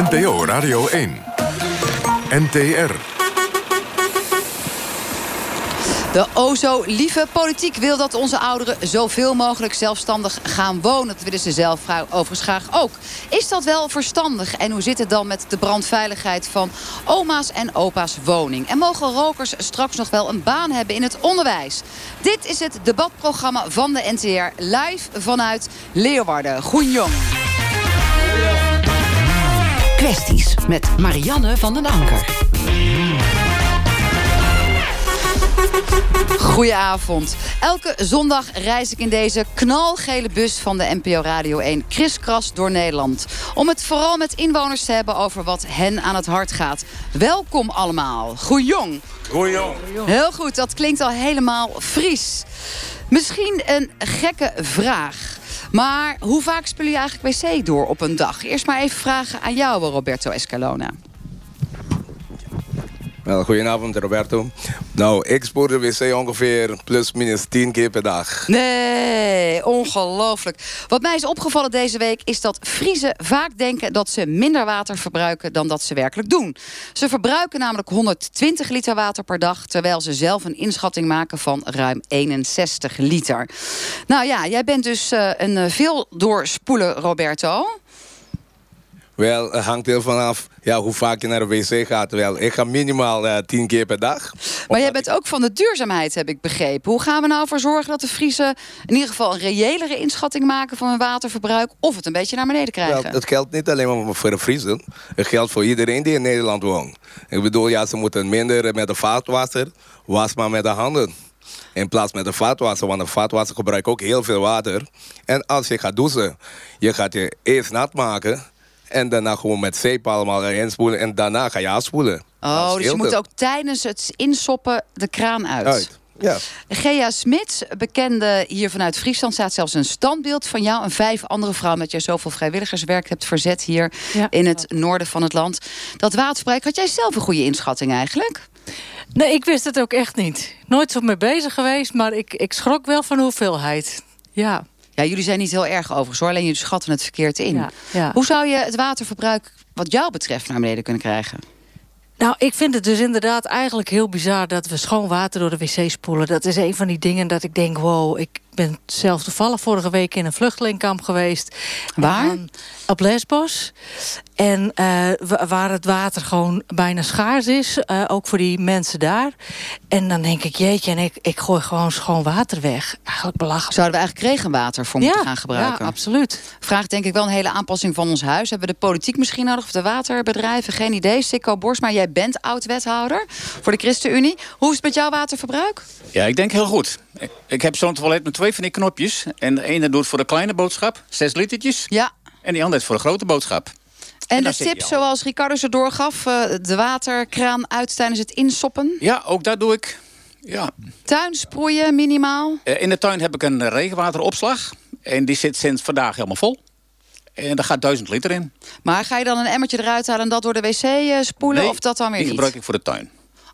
NPO Radio 1. NTR. De o zo lieve politiek wil dat onze ouderen zoveel mogelijk zelfstandig gaan wonen. Dat willen ze zelf overigens graag ook. Is dat wel verstandig? En hoe zit het dan met de brandveiligheid van oma's en opa's woning? En mogen rokers straks nog wel een baan hebben in het onderwijs? Dit is het debatprogramma van de NTR live vanuit Leeuwarden. Goedjong. Kwesties met Marianne van den Anker. Goedenavond. Elke zondag reis ik in deze knalgele bus van de NPO Radio 1 kriskras door Nederland. Om het vooral met inwoners te hebben over wat hen aan het hart gaat. Welkom allemaal. Goeiejong. Goeiejong. Heel goed, dat klinkt al helemaal Fries. Misschien een gekke vraag. Maar hoe vaak speel je eigenlijk wc door op een dag? Eerst maar even vragen aan jou, Roberto Escalona. Wel, goedenavond Roberto. Nou, ik spoor de wc ongeveer plus minus 10 keer per dag. Nee, ongelooflijk. Wat mij is opgevallen deze week is dat Friesen vaak denken dat ze minder water verbruiken dan dat ze werkelijk doen. Ze verbruiken namelijk 120 liter water per dag, terwijl ze zelf een inschatting maken van ruim 61 liter. Nou ja, jij bent dus uh, een uh, veel doorspoelen, Roberto. Wel, het hangt heel vanaf ja, hoe vaak je naar de wc gaat. Wel, ik ga minimaal uh, tien keer per dag. Maar jij bent ook van de duurzaamheid, heb ik begrepen. Hoe gaan we nou voor zorgen dat de Friesen in ieder geval een reëlere inschatting maken van hun waterverbruik of het een beetje naar beneden krijgen? Wel, dat geldt niet alleen maar voor de Friesen. Het geldt voor iedereen die in Nederland woont. Ik bedoel, ja, ze moeten minder met de vaatwasser, was maar met de handen. In plaats met de vaatwasser, want de vaatwasser gebruikt ook heel veel water. En als je gaat douchen, je gaat je eerst nat maken en daarna gewoon met zeep allemaal erin spoelen. En daarna ga je afspoelen. Oh, dus je moet ook tijdens het insoppen de kraan uit. uit. Ja. Gea Smits, bekende hier vanuit Friesland, staat zelfs een standbeeld van jou en vijf andere vrouwen. Dat jij zoveel vrijwilligerswerk hebt verzet hier in het noorden van het land. Dat waterverbruik, had jij zelf een goede inschatting eigenlijk? Nee, ik wist het ook echt niet. Nooit zo mee bezig geweest, maar ik, ik schrok wel van de hoeveelheid. Ja. Ja, jullie zijn niet heel erg overigens hoor. Alleen jullie schatten het verkeerd in. Hoe zou je het waterverbruik wat jou betreft naar beneden kunnen krijgen? Nou, ik vind het dus inderdaad eigenlijk heel bizar... dat we schoon water door de wc spoelen. Dat is een van die dingen dat ik denk... wow, ik ben zelf toevallig vorige week in een vluchtelingkamp geweest. Waar? op Lesbos. En uh, waar het water gewoon bijna schaars is. Uh, ook voor die mensen daar. En dan denk ik, jeetje, en ik, ik gooi gewoon schoon water weg. Eigenlijk belachelijk. Zouden we eigenlijk regenwater voor moeten gaan gebruiken? Ja, absoluut. Vraagt denk ik wel een hele aanpassing van ons huis. Hebben we de politiek misschien nodig? Of de waterbedrijven? Geen idee. Sikko maar jij bent oud-wethouder voor de ChristenUnie. Hoe is het met jouw waterverbruik? Ja, ik denk heel goed. Ik, ik heb zo'n toilet met twee van die knopjes. En de ene doet voor de kleine boodschap, zes litertjes. Ja. En die andere is voor de grote boodschap. En, en de tip, zoals Ricardo ze doorgaf, uh, de waterkraan uit tijdens het insoppen? Ja, ook dat doe ik. Ja. Tuin sproeien minimaal? Uh, in de tuin heb ik een regenwateropslag. En die zit sinds vandaag helemaal vol. En daar gaat duizend liter in. Maar ga je dan een emmertje eruit halen en dat door de wc uh, spoelen? Nee, of dat dan weer die niet? gebruik ik voor de tuin.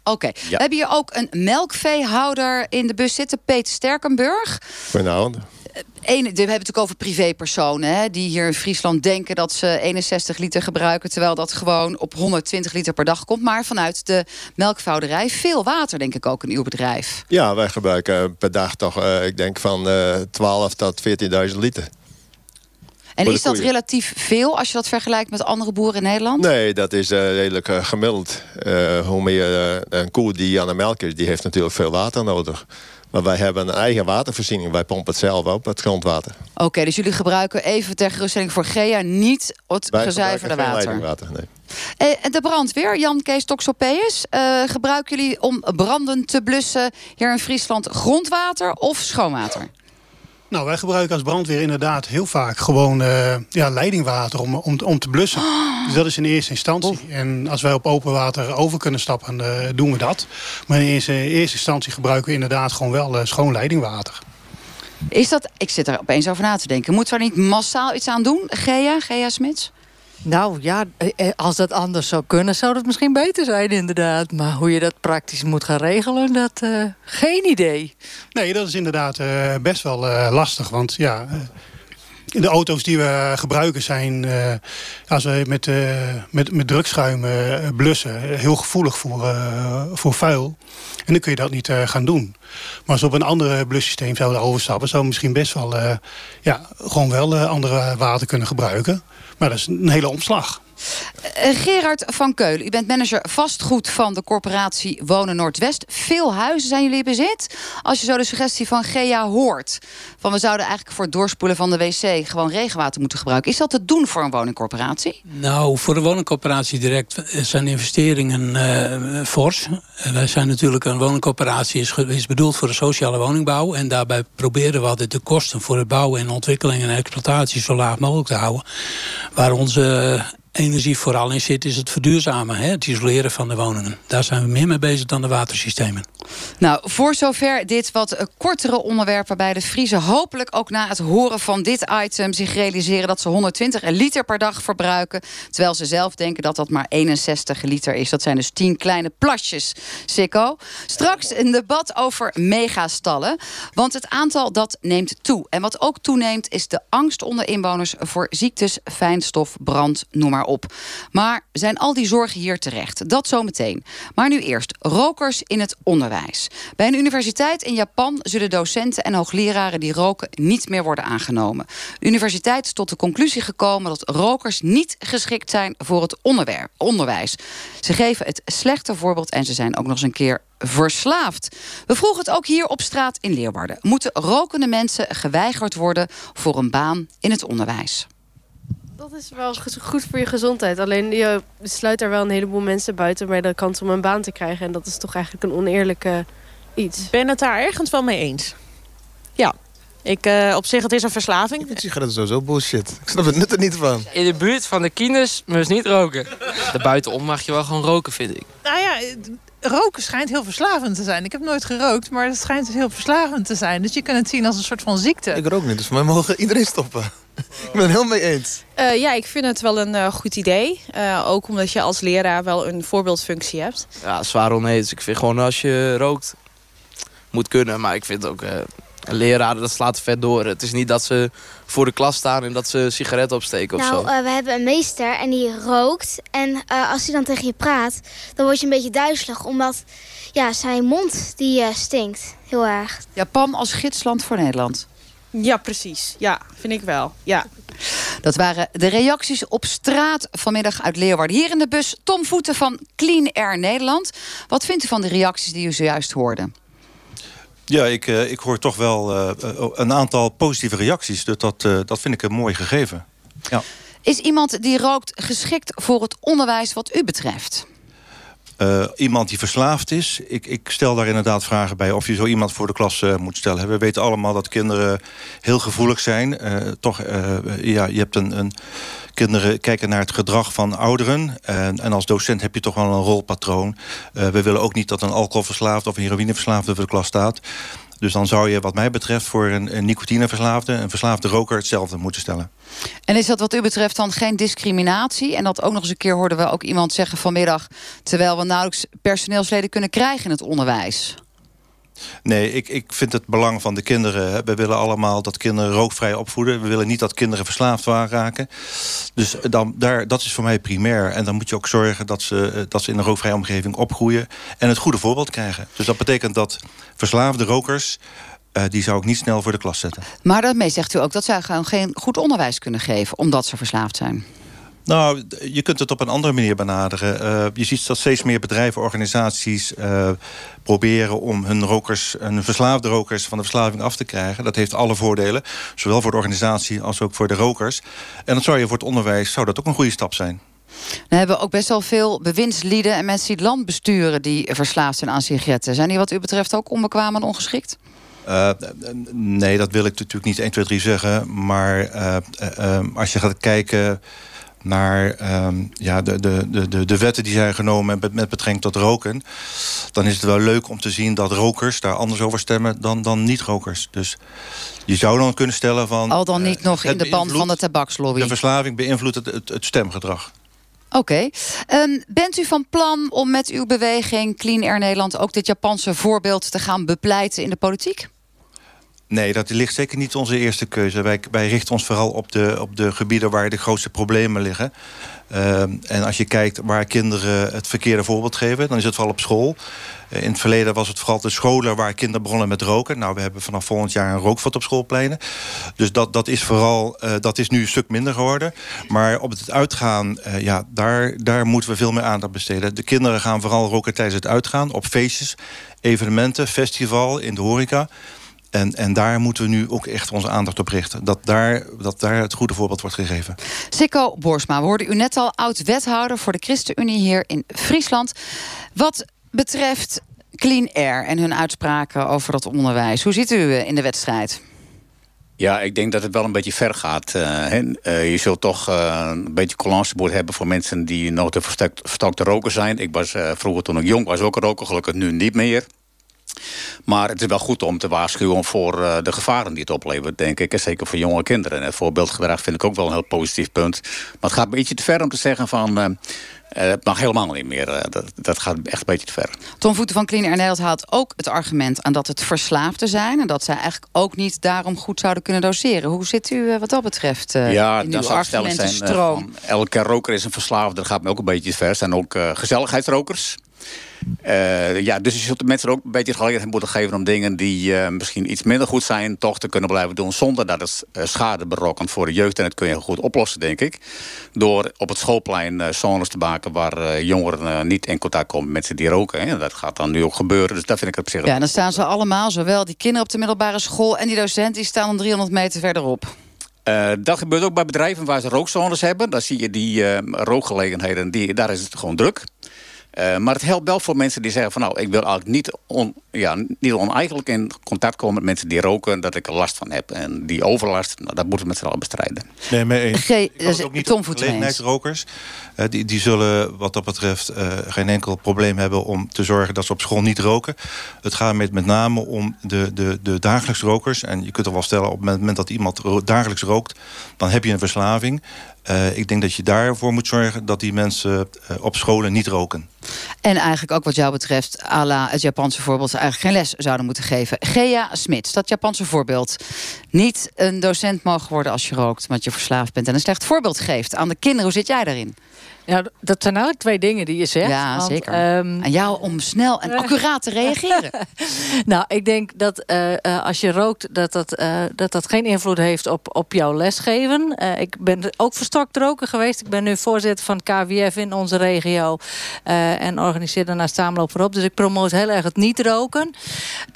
Oké. Okay. Ja. We hebben hier ook een melkveehouder in de bus zitten, Peter Sterkenburg. Goedenavond. Een, we hebben het natuurlijk over privépersonen hè, die hier in Friesland denken dat ze 61 liter gebruiken, terwijl dat gewoon op 120 liter per dag komt. Maar vanuit de melkvouderij veel water, denk ik ook in uw bedrijf. Ja, wij gebruiken per dag toch, uh, ik denk van uh, 12 tot 14.000 liter. En is dat relatief veel als je dat vergelijkt met andere boeren in Nederland? Nee, dat is uh, redelijk uh, gemiddeld. Uh, hoe meer een koe die aan de melk is, die heeft natuurlijk veel water nodig. Maar wij hebben een eigen watervoorziening. Wij pompen het zelf op, het grondwater. Oké, okay, dus jullie gebruiken even ter geruststelling voor GEA niet het wij gezuiverde water? water nee. En de brandweer, Jan Kees Toxopeus. gebruiken jullie om branden te blussen hier in Friesland grondwater of schoonwater? Nou, wij gebruiken als brandweer inderdaad heel vaak gewoon uh, ja, leidingwater om, om, om te blussen. Dus dat is in eerste instantie. En als wij op open water over kunnen stappen, uh, doen we dat. Maar in eerste, eerste instantie gebruiken we inderdaad gewoon wel uh, schoon leidingwater. Is dat, ik zit er opeens over na te denken. Moeten we er niet massaal iets aan doen, Gea, Gea Smits? Nou ja, als dat anders zou kunnen, zou dat misschien beter zijn inderdaad. Maar hoe je dat praktisch moet gaan regelen, dat uh, geen idee. Nee, dat is inderdaad best wel lastig. Want ja, de auto's die we gebruiken zijn, uh, als we met, uh, met, met drugschuim uh, blussen, heel gevoelig voor, voor vuil. En dan kun je dat niet gaan doen. Maar als we op een ander blussysteem zouden overstappen, zouden we misschien best wel ja, gewoon wel andere water kunnen gebruiken. Maar dat is een hele omslag. Uh, Gerard van Keulen, u bent manager vastgoed van de corporatie Wonen Noordwest. Veel huizen zijn jullie bezit. Als je zo de suggestie van Gea hoort... van we zouden eigenlijk voor het doorspoelen van de wc... gewoon regenwater moeten gebruiken. Is dat te doen voor een woningcorporatie? Nou, voor de woningcorporatie direct zijn investeringen uh, fors. wij zijn natuurlijk een woningcorporatie... Is, is bedoeld voor de sociale woningbouw. En daarbij proberen we altijd de kosten voor het bouwen... en ontwikkeling en exploitatie zo laag mogelijk te houden. Waar onze energie vooral in zit, is het verduurzamen. Hè? Het isoleren van de woningen. Daar zijn we meer mee bezig dan de watersystemen. Nou, voor zover dit wat kortere onderwerp... waarbij de Friese hopelijk ook na het horen van dit item... zich realiseren dat ze 120 liter per dag verbruiken... terwijl ze zelf denken dat dat maar 61 liter is. Dat zijn dus 10 kleine plasjes, Sikko. Straks een debat over megastallen. Want het aantal dat neemt toe. En wat ook toeneemt is de angst onder inwoners... voor ziektes, fijnstof, brand, noem maar op. Maar zijn al die zorgen hier terecht? Dat zometeen. Maar nu eerst rokers in het onderwijs. Bij een universiteit in Japan zullen docenten en hoogleraren die roken niet meer worden aangenomen. Universiteit is tot de conclusie gekomen dat rokers niet geschikt zijn voor het onderwijs. Ze geven het slechte voorbeeld en ze zijn ook nog eens een keer verslaafd. We vroegen het ook hier op straat in Leeuwarden. Moeten rokende mensen geweigerd worden voor een baan in het onderwijs? Dat is wel goed voor je gezondheid. Alleen je sluit er wel een heleboel mensen buiten bij de kans om een baan te krijgen. En dat is toch eigenlijk een oneerlijke iets. Ben het daar ergens wel mee eens? Ja. Ik, uh, op zich, het is een verslaving. Ik vind sigaretten sowieso bullshit. Ik snap het nut er niet van. In de buurt van de kines moet je niet roken. De buitenom mag je wel gewoon roken, vind ik. Nou ja, roken schijnt heel verslavend te zijn. Ik heb nooit gerookt, maar het schijnt dus heel verslavend te zijn. Dus je kunt het zien als een soort van ziekte. Ik rook niet, dus voor mij mogen iedereen stoppen. Ik ben het heel mee eens. Uh, ja, ik vind het wel een uh, goed idee. Uh, ook omdat je als leraar wel een voorbeeldfunctie hebt. Ja, zwaar oneens. Ik vind gewoon als je rookt, moet kunnen. Maar ik vind ook leraren, dat slaat vet door. Het is niet dat ze voor de klas staan en dat ze sigaretten opsteken nou, of zo. Nou, we hebben een meester en die rookt. En uh, als hij dan tegen je praat, dan word je een beetje duizelig. Omdat ja, zijn mond die uh, stinkt heel erg. Japan als gidsland voor Nederland. Ja, precies. Ja, vind ik wel. Ja. Dat waren de reacties op straat vanmiddag uit Leeuwarden. Hier in de bus Tom Voeten van Clean Air Nederland. Wat vindt u van de reacties die u zojuist hoorde? Ja, ik, uh, ik hoor toch wel uh, een aantal positieve reacties. Dus dat, uh, dat vind ik een mooi gegeven. Ja. Is iemand die rookt geschikt voor het onderwijs wat u betreft? Iemand die verslaafd is. Ik, ik, stel daar inderdaad vragen bij of je zo iemand voor de klas moet stellen. We weten allemaal dat kinderen heel gevoelig zijn. toch, ja, je hebt een, een kinderen kijken naar het gedrag van ouderen. En, als docent heb je toch wel een rolpatroon. We willen ook niet dat een alcoholverslaafde of een heroïneverslaafde voor de klas staat. Dus dan zou je wat mij betreft voor een, nicotineverslaafde... een verslaafde roker hetzelfde moeten stellen. En is dat wat u betreft dan geen discriminatie? En dat ook nog eens een keer hoorden we ook iemand zeggen vanmiddag... terwijl we nauwelijks personeelsleden kunnen krijgen in het onderwijs. Nee, ik, ik vind het belang van de kinderen. We willen allemaal dat kinderen rookvrij opvoeden. We willen niet dat kinderen verslaafd raken. Dus dan, daar, dat is voor mij primair. En dan moet je ook zorgen dat ze, eh, dat ze in een rookvrije omgeving opgroeien... en het goede voorbeeld krijgen. Dus dat betekent dat verslaafde rokers... Uh, die zou ik niet snel voor de klas zetten. Maar daarmee zegt u ook dat zij gewoon geen goed onderwijs kunnen geven... omdat ze verslaafd zijn. Nou, je kunt het op een andere manier benaderen. Uh, je ziet dat steeds meer bedrijven, organisaties uh, proberen om hun rokers, hun verslaafde rokers van de verslaving af te krijgen. Dat heeft alle voordelen, zowel voor de organisatie als ook voor de rokers. En dat zou je voor het onderwijs zou dat ook een goede stap zijn. We hebben ook best wel veel bewindslieden en mensen die het land besturen die verslaafd zijn aan sigaretten. Zijn die wat u betreft ook onbekwaam en ongeschikt? Uh, nee, dat wil ik natuurlijk niet 1, 2, 3 zeggen. Maar als je gaat kijken naar um, ja, de, de, de, de wetten die zijn genomen met, met betrekking tot roken... dan is het wel leuk om te zien dat rokers daar anders over stemmen dan, dan niet-rokers. Dus je zou dan kunnen stellen van... Al dan niet uh, nog in de band van de tabakslobby. De verslaving beïnvloedt het, het, het stemgedrag. Oké. Okay. Um, bent u van plan om met uw beweging Clean Air Nederland... ook dit Japanse voorbeeld te gaan bepleiten in de politiek? Nee, dat ligt zeker niet onze eerste keuze. Wij, wij richten ons vooral op de, op de gebieden waar de grootste problemen liggen. Ehm, en als je kijkt waar kinderen het verkeerde voorbeeld geven... dan is het vooral op school. Eh, in het verleden was het vooral de scholen waar kinderen begonnen met roken. Nou, we hebben vanaf volgend jaar een rookvat op schoolpleinen. Dus dat, dat is vooral, uh, dat is nu een stuk minder geworden. Maar op het uitgaan, uh, ja, daar, daar moeten we veel meer aandacht besteden. De kinderen gaan vooral roken tijdens het uitgaan, op feestjes, evenementen, festival, in de horeca... En, en daar moeten we nu ook echt onze aandacht op richten. Dat daar, dat daar het goede voorbeeld wordt gegeven. Sikko Borsma, we hoorden u net al oud-wethouder voor de ChristenUnie hier in Friesland. Wat betreft Clean Air en hun uitspraken over dat onderwijs, hoe zit u in de wedstrijd? Ja, ik denk dat het wel een beetje ver gaat. Uh, uh, je zult toch uh, een beetje collageboord hebben voor mensen die nog te verstokte roken zijn. Ik was vroeger toen ik jong was ook een roker, gelukkig nu niet meer. Maar het is wel goed om te waarschuwen voor uh, de gevaren die het oplevert, denk ik. En zeker voor jonge kinderen. En het voorbeeldgedrag vind ik ook wel een heel positief punt. Maar het gaat een beetje te ver om te zeggen van... Uh, het mag helemaal niet meer. Uh, dat, dat gaat echt een beetje te ver. Tom Voeten van Clean Air Nederland haalt ook het argument aan dat het verslaafden zijn. En dat zij eigenlijk ook niet daarom goed zouden kunnen doseren. Hoe zit u wat dat betreft ja, in uw zou stellen zijn, stroom? elke roker is een verslaafde. Dat gaat me ook een beetje te ver. Er zijn ook gezelligheidsrokers. Uh, ja, dus je zult de mensen ook een beetje de gelegenheid moeten geven om dingen die uh, misschien iets minder goed zijn, toch te kunnen blijven doen zonder dat het uh, schade berokkent voor de jeugd. En dat kun je goed oplossen, denk ik. Door op het schoolplein zones te maken waar jongeren niet in contact komen met mensen die roken. Hè. Dat gaat dan nu ook gebeuren, dus dat vind ik op zich. Ja, dan staan ze allemaal, zowel die kinderen op de middelbare school en die docent, die staan dan 300 meter verderop. Uh, dat gebeurt ook bij bedrijven waar ze rookzones hebben. Dan zie je die uh, rookgelegenheden, die, daar is het gewoon druk. Uh, maar het helpt wel voor mensen die zeggen van nou, ik wil eigenlijk niet, on, ja, niet oneigenlijk in contact komen met mensen die roken, dat ik er last van heb. En die overlast, nou, dat moeten we met z'n allen bestrijden. Nee, maar eens. Ge dus ook niet Tom gelegenheidsrokers. Uh, die, die zullen wat dat betreft uh, geen enkel probleem hebben om te zorgen dat ze op school niet roken. Het gaat met, met name om de, de, de dagelijks rokers. En je kunt er wel stellen, op het moment dat iemand ro dagelijks rookt, dan heb je een verslaving. Uh, ik denk dat je daarvoor moet zorgen dat die mensen uh, op scholen niet roken. En eigenlijk ook wat jou betreft, à la het Japanse voorbeeld... eigenlijk geen les zouden moeten geven. Gea Smits, dat Japanse voorbeeld. Niet een docent mogen worden als je rookt, want je verslaafd bent... en een slecht voorbeeld geeft aan de kinderen. Hoe zit jij daarin? Ja, dat zijn nou twee dingen die je zegt. Ja, want, zeker. Um... Aan jou om snel en accuraat te reageren. nou, ik denk dat uh, uh, als je rookt, dat dat, uh, dat dat geen invloed heeft op, op jouw lesgeven. ik ben ook verstokt roken geweest. Ik ben nu voorzitter van KWF in onze regio. en organiseer daarnaast samenloop voorop. Dus ik promoot heel erg het niet roken.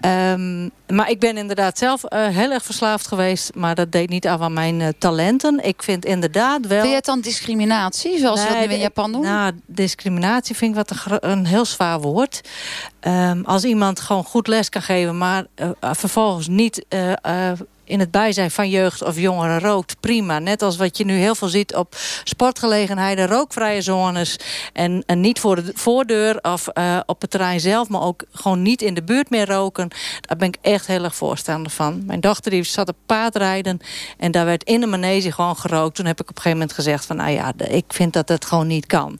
Um, maar ik ben inderdaad zelf heel erg verslaafd geweest. Maar dat deed niet af aan mijn talenten. Ik vind inderdaad wel... Vind je het dan discriminatie, zoals nee, dat nu Japan doen? Nou, discriminatie vind ik wat een, heel zwaar woord. Um, als iemand gewoon goed les kan geven, maar uh, vervolgens niet... Uh, uh, in het bijzijn van jeugd of jongeren rookt, prima. Net als wat je nu heel veel ziet op sportgelegenheden, rookvrije zones. En, en niet voor de voordeur of uh, op het terrein zelf, maar ook gewoon niet in de buurt meer roken. Daar ben ik echt heel erg voorstander van. Mijn dochter die zat op paardrijden en daar werd in de manege gewoon gerookt. Toen heb ik op een gegeven moment gezegd van, nou ja, ik vind dat het gewoon niet kan.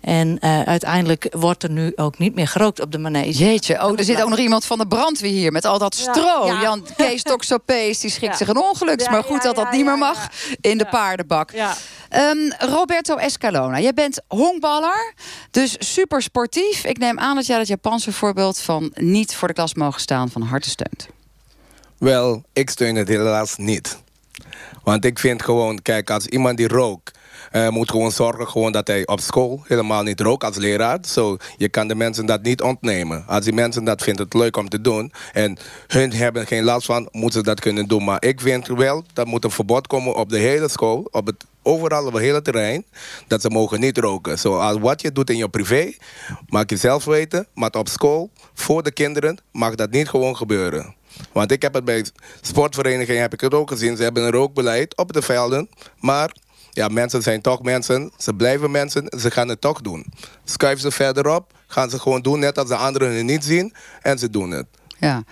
En uh, uiteindelijk wordt er nu ook niet meer gerookt op de manege. Jeetje, oh, er zit ook nog iemand van de brandweer hier met al dat stro. Ja, ja. Jan Kees Toxopees, die schikt zich een ongeluk. maar goed dat dat niet meer mag in de paardenbak. Um, Roberto Escalona, jij bent honkballer, dus super sportief. Ik neem aan dat jij het Japanse voorbeeld van niet voor de klas mogen staan van harte steunt. Wel, ik steun het helaas niet. Want ik vind gewoon, kijk, als iemand die rookt uh, moet gewoon zorgen gewoon dat hij op school helemaal niet rookt als leraar. So, je kan de mensen dat niet ontnemen. Als die mensen dat vinden het leuk om te doen en hun hebben geen last van, moeten ze dat kunnen doen. Maar ik vind wel, dat moet een verbod komen op de hele school, op het overal op het hele terrein, dat ze mogen niet roken. Zo, als wat je doet in je privé, maak je zelf weten. Maar op school, voor de kinderen, mag dat niet gewoon gebeuren. Want ik heb het bij sportverenigingen heb ik het ook gezien. Ze hebben een rookbeleid op de velden. Maar ja, mensen zijn toch mensen. Ze blijven mensen. Ze gaan het toch doen. Schuif ze verderop. Gaan ze gewoon doen net als de anderen het niet zien. En ze doen het. Ja.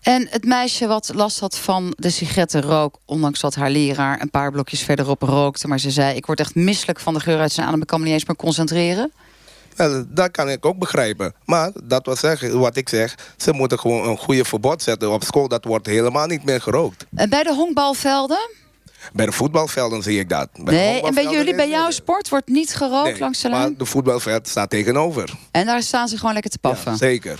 En het meisje wat last had van de sigarettenrook... ondanks dat haar leraar een paar blokjes verderop rookte... maar ze zei, ik word echt misselijk van de geur uit zijn adem... ik kan me niet eens meer concentreren. Wel, dat kan ik ook begrijpen. Maar dat wil zeggen, wat ik zeg, ze moeten gewoon een goede verbod zetten. Op school dat wordt helemaal niet meer gerookt. En bij de honkbalvelden? Bij de voetbalvelden zie ik dat. Bij Nee, en bij jullie, bij jouw sport, wordt niet gerookt Nee, langs de maar lijn? de voetbalveld staat tegenover. En daar staan ze gewoon lekker te paffen. Zeker.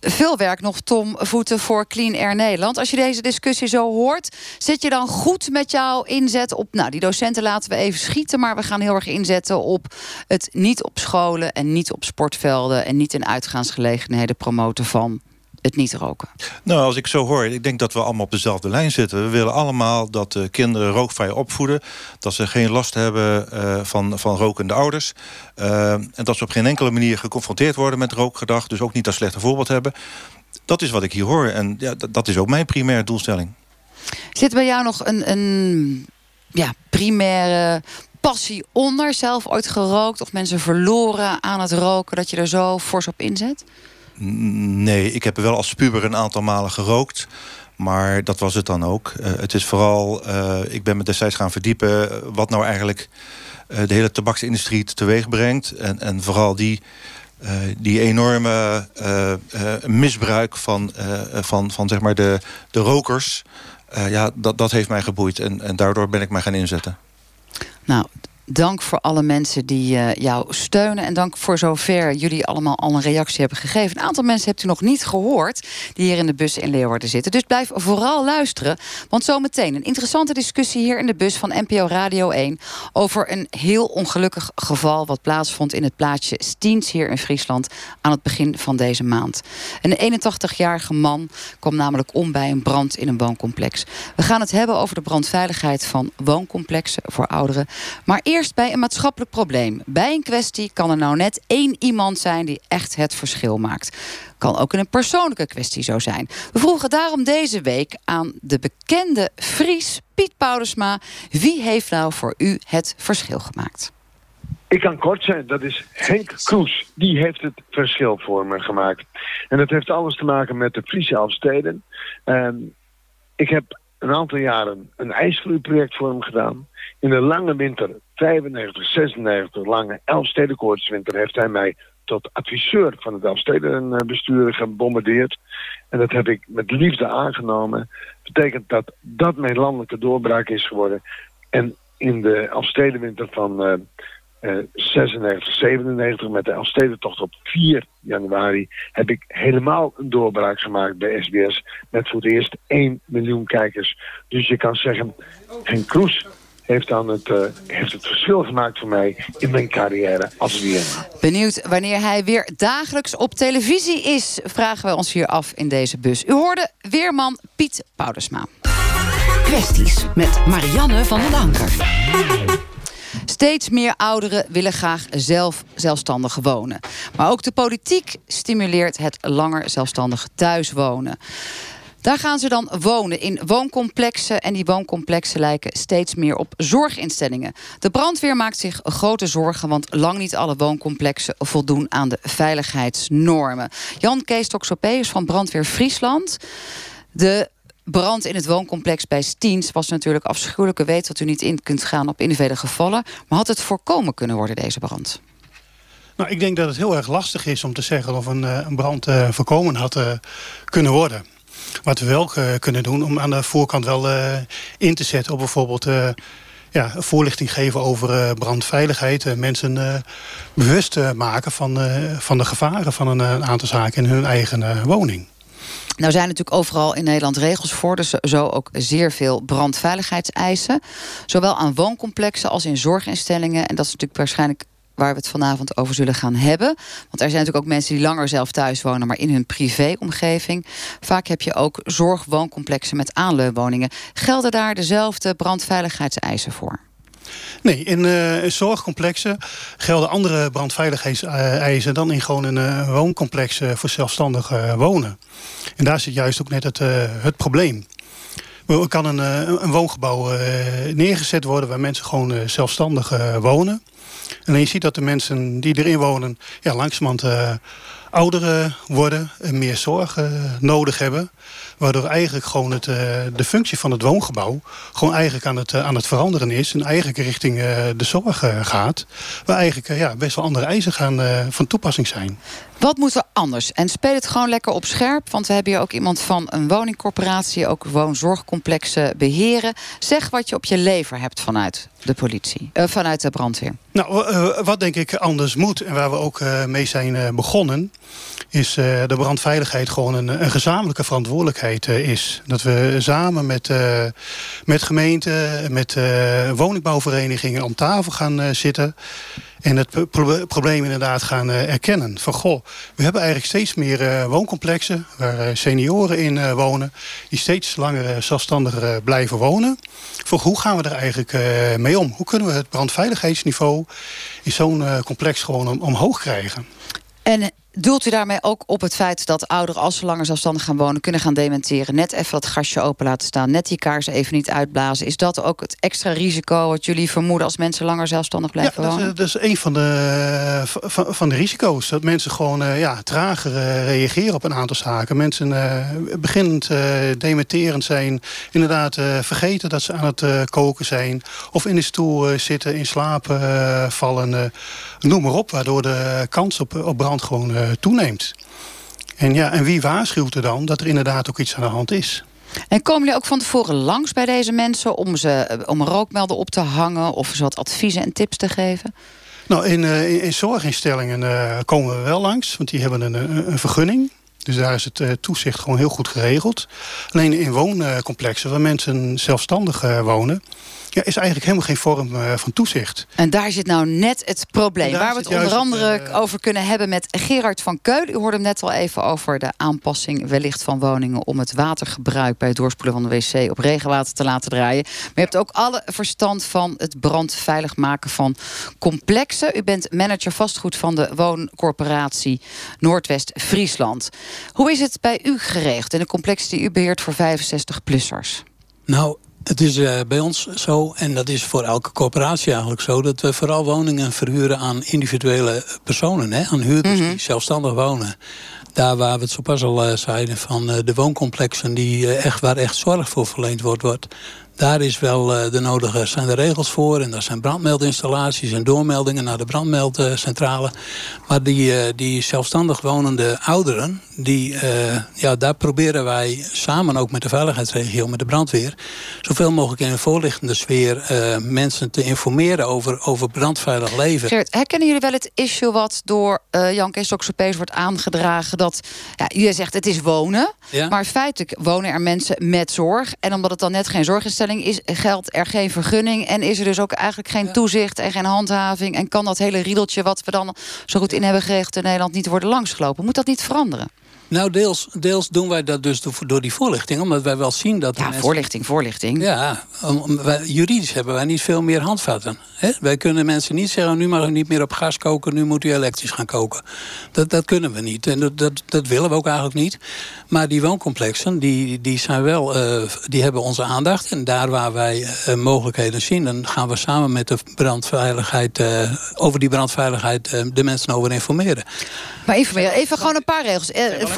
Veel werk nog, Tom Voeten, voor Clean Air Nederland. Als je deze discussie zo hoort, zit je dan goed met jouw inzet op... nou, die docenten laten we even schieten... maar we gaan heel erg inzetten op het niet op scholen... en niet op sportvelden en niet in uitgaansgelegenheden promoten van het niet roken. Nou, als ik zo hoor, ik denk dat we allemaal op dezelfde lijn zitten. We willen allemaal dat de kinderen rookvrij opvoeden. Dat ze geen last hebben eh, van, van rokende ouders. Eh, en dat ze op geen enkele manier geconfronteerd worden met rookgedrag. Dus ook niet dat slechte voorbeeld hebben. Dat is wat ik hier hoor. En ja, dat, dat is ook mijn primaire doelstelling. Zit bij jou nog een, een ja, primaire passie onder? Zelf ooit gerookt of mensen verloren aan het roken... dat je er zo fors op inzet? Nee, ik heb wel als puber een aantal malen gerookt. Maar dat was het dan ook. Eh, het is vooral, eh, ik ben me destijds gaan verdiepen... eh, wat nou eigenlijk de hele tabaksindustrie teweeg brengt. En, en vooral die, die enorme misbruik van, van, van zeg maar de, de rokers... Ja, dat, dat heeft mij geboeid. En, en daardoor ben ik mij gaan inzetten. Nou, dank voor alle mensen die eh, jou steunen. En dank voor zover jullie allemaal al een reactie hebben gegeven. Een aantal mensen hebt u nog niet gehoord... die hier in de bus in Leeuwarden zitten. Dus blijf vooral luisteren. Want zometeen een interessante discussie hier in de bus van NPO Radio 1... over een heel ongelukkig geval... wat plaatsvond in het plaatsje Stiens hier in Friesland... aan het begin van deze maand. Een 81-jarige man kwam namelijk om bij een brand in een wooncomplex. We gaan het hebben over de brandveiligheid van wooncomplexen voor ouderen. Maar eerst bij een maatschappelijk probleem. Bij een kwestie kan er nou net één iemand zijn die echt het verschil maakt. Kan ook in een persoonlijke kwestie zo zijn. We vroegen daarom deze week aan de bekende Fries Piet Paudersma... wie heeft nou voor u het verschil gemaakt? Ik kan kort zijn, dat is Henk Kroes. Die heeft het verschil voor me gemaakt. En dat heeft alles te maken met de Friese Elfsteden. Ehm, ik heb een aantal jaren een ijsvloeiproject voor hem gedaan. In de lange winter, 95, 96, lange Elfstedenkoortswinter... heeft hij mij tot adviseur van het Elfstedenbestuur gebombardeerd. En dat heb ik met liefde aangenomen. betekent dat dat mijn landelijke doorbraak is geworden. En in de Elfstedenwinter van... eh, eh, 96, 97 met de Elfstedentocht op 4 januari heb ik helemaal een doorbraak gemaakt bij SBS met voor het eerst 1 miljoen kijkers. Dus je kan zeggen, Henk Kroes heeft dan het, eh, heeft het verschil gemaakt voor mij in mijn carrière als weerman. Benieuwd wanneer hij weer dagelijks op televisie is... vragen we ons hier af in deze bus. U hoorde weerman Piet Paudersma. Kwesties met Marianne van den Anker. Steeds meer ouderen willen graag zelf zelfstandig wonen. Maar ook de politiek stimuleert het langer zelfstandig thuiswonen. Daar gaan ze dan wonen in wooncomplexen. En die wooncomplexen lijken steeds meer op zorginstellingen. De brandweer maakt zich grote zorgen... want lang niet alle wooncomplexen voldoen aan de veiligheidsnormen. Jan Kees Toxopeus van Brandweer Friesland. De brand in het wooncomplex bij Stiens was natuurlijk afschuwelijk. U weet dat u niet in kunt gaan op individuele gevallen. Maar had het voorkomen kunnen worden, deze brand? Nou, ik denk dat het heel erg lastig is om te zeggen of een, eh, een brand eh, voorkomen had eh, kunnen worden. Wat we wel eh, kunnen doen om aan de voorkant wel eh, in te zetten op bijvoorbeeld eh, ja, voorlichting geven over brandveiligheid. mensen bewust maken van, van de gevaren van een, aantal zaken in hun eigen woning. Nou zijn natuurlijk overal in Nederland regels voor. Dus zo ook zeer veel brandveiligheidseisen. Zowel aan wooncomplexen als in zorginstellingen. En dat is natuurlijk waarschijnlijk waar we het vanavond over zullen gaan hebben. Want er zijn natuurlijk ook mensen die langer zelf thuis wonen... maar in hun privéomgeving. Vaak heb je ook zorgwooncomplexen met aanleunwoningen. Gelden daar dezelfde brandveiligheidseisen voor? Nee, in eh, zorgcomplexen gelden andere brandveiligheidseisen dan in gewoon een eh, wooncomplex eh, voor zelfstandig wonen. En daar zit juist ook net het, het probleem. Er kan een, een woongebouw neergezet worden waar mensen gewoon zelfstandig wonen. En je ziet dat de mensen die erin wonen ja, langzamerhand eh, ouder worden en meer zorg nodig hebben. Waardoor eigenlijk gewoon het, uh, de functie van het woongebouw gewoon eigenlijk aan het, uh, aan het veranderen is. En eigenlijk richting de zorg gaat. Waar eigenlijk ja, best wel andere eisen gaan, van toepassing zijn. Wat moet er anders? En speel het gewoon lekker op scherp. Want we hebben hier ook iemand van een woningcorporatie. Ook woonzorgcomplexen beheren. Zeg wat je op je lever hebt vanuit de politie. Uh, vanuit de brandweer. Nou, uh, wat denk ik anders moet. En waar we ook uh, mee zijn begonnen. Is de brandveiligheid gewoon een, een gezamenlijke verantwoordelijkheid is. Dat we samen met, met gemeenten, met woningbouwverenigingen om tafel gaan zitten. En het probleem inderdaad gaan uh, erkennen. Van goh, we hebben eigenlijk steeds meer uh, wooncomplexen waar uh, senioren in wonen. Die steeds langer zelfstandiger blijven wonen. Voor hoe gaan we er eigenlijk mee om? Hoe kunnen we het brandveiligheidsniveau in zo'n complex gewoon om, omhoog krijgen? En Doelt u daarmee ook op het feit dat ouderen, als ze langer zelfstandig gaan wonen, kunnen gaan dementeren? Net even dat gasje open laten staan, net die kaars even niet uitblazen. Is dat ook het extra risico wat jullie vermoeden als mensen langer zelfstandig blijven ja, wonen? Dat is, dat is een van de, van, van de risico's. Dat mensen gewoon uh, ja, trager uh, reageren op een aantal zaken. Mensen uh, beginnend dementerend zijn, inderdaad vergeten dat ze aan het koken zijn. Of in de stoel zitten, in slaap vallen. noem maar op, waardoor de kans op, op brand gewoon toeneemt. En, ja, en wie waarschuwt er dan dat er inderdaad ook iets aan de hand is? En komen jullie ook van tevoren langs bij deze mensen om, ze, om een rookmelder op te hangen of ze wat adviezen en tips te geven? Nou, in, in, in zorginstellingen uh, komen we wel langs, want die hebben een, een, een vergunning. Dus daar is het uh, toezicht gewoon heel goed geregeld. Alleen in wooncomplexen waar mensen zelfstandig uh, wonen ja, is eigenlijk helemaal geen vorm uh, van toezicht. En daar zit nou net het probleem. Waar we het onder andere het, uh, over kunnen hebben met Gerard van Keul. U hoorde hem net al even over de aanpassing wellicht van woningen... om het watergebruik bij het doorspoelen van de wc op regenwater te laten draaien. Maar je hebt ook alle verstand van het brandveilig maken van complexen. U bent manager vastgoed van de wooncorporatie Noordwest-Friesland. Hoe is het bij u geregeld in de complexen die u beheert voor 65-plussers? Nou, het is uh, bij ons zo, en dat is voor elke corporatie eigenlijk zo... dat we vooral woningen verhuren aan individuele personen, hè, aan huurders mm -hmm. die zelfstandig wonen. Daar waar we het zo pas al uh, zeiden van uh, de wooncomplexen... Die, echt, waar echt zorg voor verleend wordt, wordt daar is wel uh, de nodige, zijn de regels voor. En dat zijn brandmeldinstallaties en doormeldingen naar de brandmeldcentrale. Maar die, uh, die zelfstandig wonende ouderen, die, uh, ja, daar proberen wij samen ook met de veiligheidsregio, met de brandweer, zoveel mogelijk in een voorlichtende sfeer mensen te informeren over, over brandveilig leven. Geert, herkennen jullie wel het issue wat door Jan Kees wordt aangedragen? Dat ja, je zegt het is wonen, ja? maar feitelijk wonen er mensen met zorg. En omdat het dan net geen zorginstelling is, geldt er geen vergunning... en is er dus ook eigenlijk geen toezicht en geen handhaving... en kan dat hele riedeltje wat we dan zo goed in hebben geregeld in Nederland... niet worden langsgelopen? Moet dat niet veranderen? Nou, deels, deels doen wij dat dus door die voorlichting. Omdat wij wel zien dat... Ja, mensen... voorlichting, voorlichting. Ja, om, wij, juridisch hebben wij niet veel meer handvatten. Hè? Wij kunnen mensen niet zeggen, nu mag u niet meer op gas koken... nu moet u elektrisch gaan koken. Dat, dat kunnen we niet. En dat, dat, dat willen we ook eigenlijk niet. Maar die wooncomplexen, die, die, zijn wel, uh, die hebben onze aandacht. En daar waar wij uh, mogelijkheden zien... dan gaan we samen met de brandveiligheid... Uh, over die brandveiligheid de mensen over informeren. Maar informeren, even gewoon een paar regels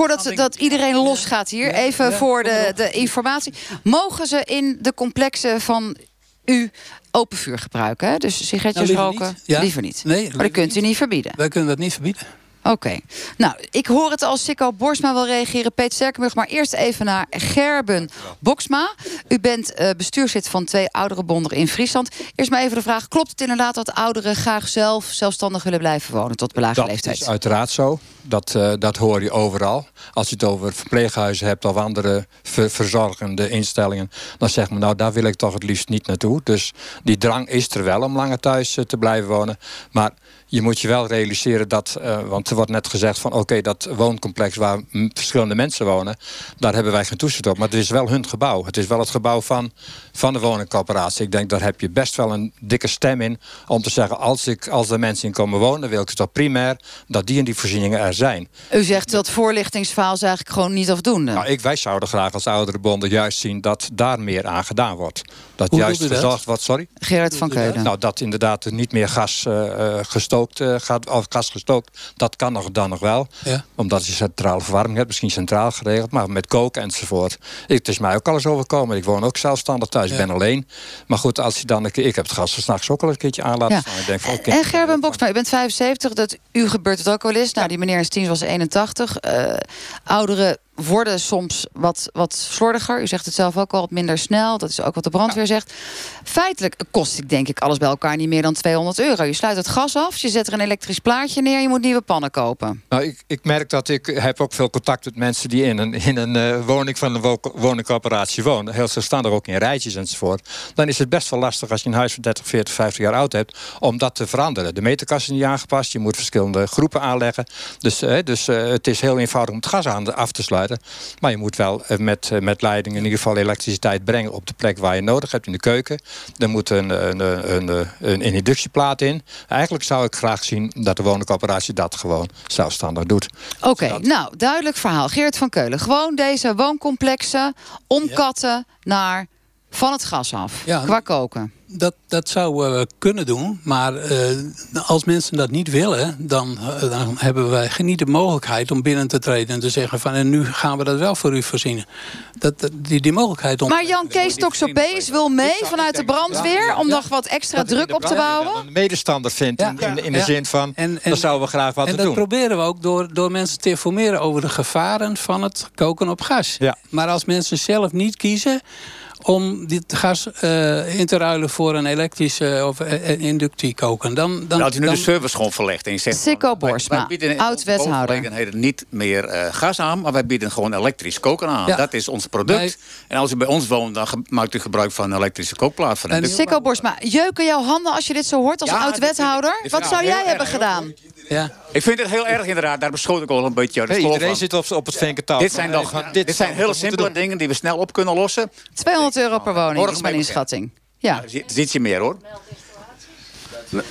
voordat dat iedereen losgaat hier, even voor de, de informatie. Mogen ze in de complexen van u open vuur gebruiken? Hè? Dus sigaretjes nou, roken? Niet. Ja. Liever niet. Nee, maar dat kunt u niet verbieden. Wij kunnen dat niet verbieden. Oké. Okay. Nou, ik hoor het als Sikko Borsma wil reageren. Peter Sterkenburg, maar eerst even naar Gerben Boksma. U bent uh, bestuurslid van twee oudere bonden in Friesland. Eerst maar even de vraag, klopt het inderdaad dat ouderen graag zelf zelfstandig willen blijven wonen tot belagere leeftijd? Dat is uiteraard zo. Dat, uh, dat hoor je overal. Als je het over verpleeghuizen hebt of andere ver verzorgende instellingen... dan zegt men, nou, daar wil ik toch het liefst niet naartoe. Dus die drang is er wel om langer thuis uh, te blijven wonen. Maar je moet je wel realiseren dat, uh, want er wordt net gezegd van oké, okay, dat wooncomplex waar verschillende mensen wonen, daar hebben wij geen toezicht op. Maar het is wel hun gebouw. Het is wel het gebouw van, van de woningcorporatie. Ik denk daar heb je best wel een dikke stem in om te zeggen als, ik, als er mensen in komen wonen, wil ik het toch primair dat die en die voorzieningen er zijn. U zegt dat voorlichtingsverhaal is eigenlijk gewoon niet afdoende. Nou, ik, wij zouden graag als oudere bonden juist zien dat daar meer aan gedaan wordt. Dat Hoe juist verzorgd wordt, sorry? Gerard van Keulen. Nou, dat inderdaad er niet meer gas uh, gestoken gestookt, uh, gaat, of gas gestookt. Dat kan nog, dan nog wel. Ja. Omdat je centrale verwarming hebt, misschien centraal geregeld. Maar met koken enzovoort. Ik, het is mij ook al eens overkomen. Ik woon ook zelfstandig thuis, ik ben alleen. Maar goed, als je dan een keer, ik heb het gas s'nachts ook al een keertje aan laten staan. Ik denk van, en Gerben Boksma, u bent 75, dat u gebeurt het ook wel eens. Nou, die meneer is 10, was 81. Uh, ouderen worden soms wat, wat slordiger. U zegt het zelf ook al wat minder snel. Dat is ook wat de brandweer zegt. Feitelijk kost ik denk ik alles bij elkaar niet meer dan 200 euro. Je sluit het gas af, je zet er een elektrisch plaatje neer... je moet nieuwe pannen kopen. Nou, ik, ik merk dat ik heb ook veel contact met mensen... die in een, in een uh, woning van een woningcoöperatie wonen. Heel zelfstandig ook in rijtjes enzovoort. Dan is het best wel lastig als je een huis van 30, 40, 50 jaar oud hebt... om dat te veranderen. De meterkast is niet aangepast. Je moet verschillende groepen aanleggen. Dus, uh, dus uh, het is heel eenvoudig om het gas aan af te sluiten. Maar je moet wel eh, met, eh, met leiding in ieder geval elektriciteit brengen op de plek waar je nodig hebt in de keuken. Er moet een, een, een, een, een inductieplaat in. Eigenlijk zou ik graag zien dat de woningcoöperatie dat gewoon zelfstandig doet. Oké, nou, duidelijk verhaal. Geert van Keulen. Gewoon deze wooncomplexen omkatten naar van het gas af. Ja, qua koken dat, dat zouden we kunnen doen. Maar uh, als mensen dat niet willen, dan, uh, dan hebben wij niet de mogelijkheid om binnen te treden en te zeggen van en nu gaan we dat wel voor u voorzien. Dat, dat die, die mogelijkheid om. Maar Jan Kees Toxopees wil mee vanuit de brandweer ja, om nog wat extra druk op te bouwen. Een medestander vindt in, in, in, de zin van en, en, dan zouden we graag wat en doen. En dat proberen we ook door, door mensen te informeren over de gevaren van het koken op gas. Ja. Maar als mensen zelf niet kiezen om dit gas uh, in te ruilen voor een elektrische of uh, inductiekoken. Dan, dan, nou, als je nu dan... de service gewoon verlegt en je zegt... Sikko Borsma, oud-wethouder. niet meer uh, gas aan, maar wij bieden gewoon elektrisch koken aan. Ja. Dat is ons product. Wij... En als u bij ons woont, dan maakt u gebruik van een elektrische kookplaat. Van en Sikko Borsma, jeuken jouw handen als je dit zo hoort als ja, oud-wethouder? Wat zou jij hebben gedaan? Ja. Ik vind het heel erg inderdaad. Daar beschoot ik al een beetje hey, Iedereen zit op, op het vinkentouw. Dit zijn, nog, dit, dit zijn hele simpele dingen die we snel op kunnen lossen. 200 euro per woning is mijn inschatting. Ja. Nou, ziet, ziet je meer hoor.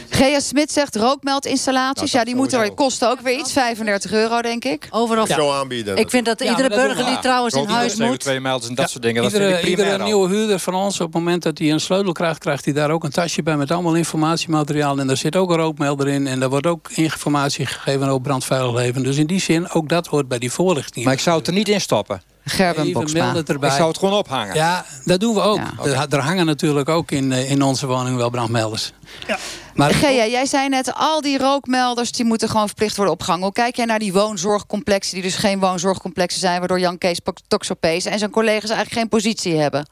Gea Smit zegt rookmeldinstallaties. Nou, ja, die moeten weer kosten ook weer iets. 35 euro, denk ik. Overal ja. zo aanbieden. Ik vind dat ja, iedere dat burger die trouwens in huis moet... twee melders en dat soort dingen. Iedere, dat vind ik iedere nieuwe huurder van ons, op het moment dat hij een sleutel krijgt... krijgt hij daar ook een tasje bij met allemaal informatiemateriaal. En daar zit ook een rookmelder in. En daar wordt ook informatie gegeven over brandveilig leven. Dus in die zin, ook dat hoort bij die voorlichting. Maar ik zou het er niet in stoppen. Gerben Boksma. Het erbij. Ik zou het gewoon ophangen. Ja, dat doen we ook. Ja. Er hangen natuurlijk ook in, in onze woning wel brandmelders. Ja. Maar Gea, jij zei net, al die rookmelders die moeten gewoon verplicht worden opgehangen. Hoe kijk jij naar die woonzorgcomplexen, die dus geen woonzorgcomplexen zijn, waardoor Jan Kees Toxopees en zijn collega's eigenlijk geen positie hebben?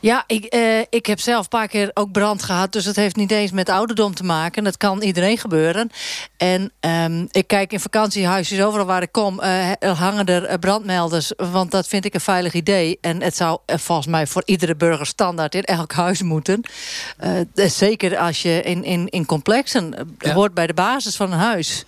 Ja, ik, uh, ik heb zelf een paar keer ook brand gehad. Dus het heeft niet eens met ouderdom te maken. Dat kan iedereen gebeuren. En um, ik kijk in vakantiehuisjes overal waar ik kom... Uh, hangen er brandmelders, want dat vind ik een veilig idee. En het zou uh, volgens mij voor iedere burger standaard in elk huis moeten. zeker als je in, in, in complexen ja. hoort bij de basis van een huis.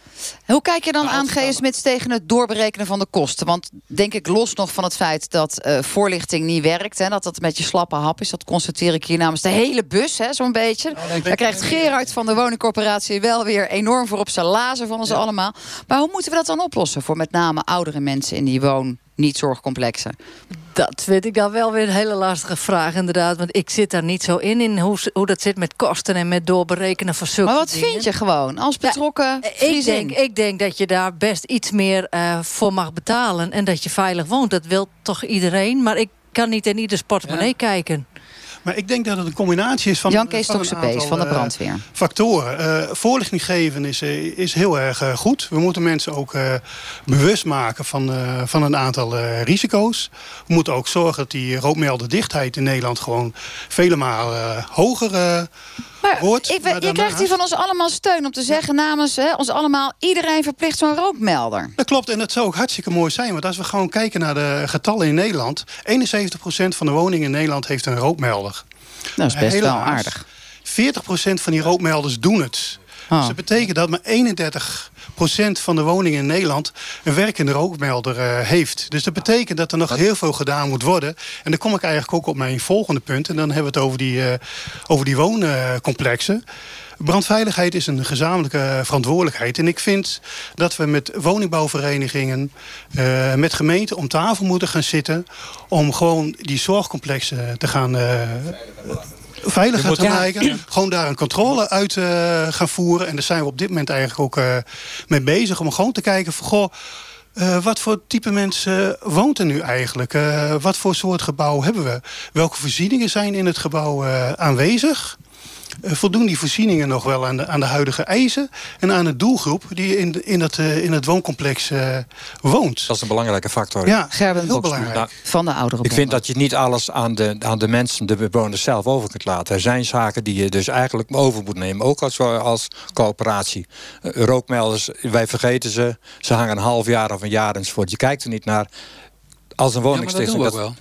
Hoe kijk je dan aan, G. Smits, tegen het doorberekenen van de kosten? Want denk ik los nog van het feit dat uh, voorlichting niet werkt... en dat dat met je slappe hap is, dat constateer ik hier namens de hele bus, zo'n beetje. Nou, Daar krijgt Gerard van de woningcorporatie wel weer enorm voor op zijn lazen van ons ja. allemaal. Maar hoe moeten we dat dan oplossen voor met name oudere mensen in die woon niet-zorgcomplexen? Dat vind ik dan wel weer een hele lastige vraag, inderdaad. Want ik zit daar niet zo in, in hoe, hoe dat zit met kosten en met doorberekenen van zulke Maar wat dingen. vind je gewoon als betrokken ja, ik, denk, ik denk dat je daar best iets meer uh, voor mag betalen. En dat je veilig woont. Dat wil toch iedereen. Maar ik kan niet in ieders portemonnee ja. kijken. Maar ik denk dat het een combinatie is van, Jan Kees van een van de brandweer. Uh, factoren. Uh, voorlichting geven is, uh, is heel erg goed. We moeten mensen ook bewust maken van, van een aantal risico's. We moeten ook zorgen dat die rookmelderdichtheid in Nederland gewoon vele malen hoger maar wordt. Ik, je krijgt hier van ons allemaal steun om te zeggen namens hè, ons allemaal... iedereen verplicht zo'n rookmelder. Dat klopt en dat zou ook hartstikke mooi zijn. Want als we gewoon kijken naar de getallen in Nederland... 71% van de woningen in Nederland heeft een rookmelder. Dat is best Helaas, wel aardig. 40% van die rookmelders doen het. Oh. Dus dat betekent dat maar 31% van de woningen in Nederland een werkende rookmelder uh, heeft. Dus dat betekent dat er nog heel veel gedaan moet worden. En dan kom ik eigenlijk ook op mijn volgende punt. En dan hebben we het over die, uh, over die wooncomplexen. Brandveiligheid is een gezamenlijke verantwoordelijkheid. En ik vind dat we met woningbouwverenigingen, uh, met gemeenten om tafel moeten gaan zitten... om gewoon die zorgcomplexen te gaan... veiliger Je moet- te maken. Gewoon daar een controle uit eh, gaan voeren. En daar zijn we op dit moment eigenlijk ook eh, mee bezig. Om gewoon te kijken van, goh, eh, wat voor type mensen woont er nu eigenlijk? Eh, wat voor soort gebouw hebben we? Welke voorzieningen zijn in het gebouw eh, aanwezig? Eh, voldoen die voorzieningen nog wel aan de, aan de huidige eisen... en aan de doelgroep die in, in, het, eh, in het wooncomplex eh, woont? Dat is een belangrijke factor. Ja, Gerben heel belangrijk. van de oudere Ik vind dat je niet alles aan de, aan de mensen, de bewoners zelf over kunt laten. Er zijn zaken die je dus eigenlijk over moet nemen. Ook als, als coöperatie. Rookmelders, wij vergeten ze. Ze hangen een half jaar of een jaar enzovoort. Je kijkt er niet naar. Als een Ja, maar dat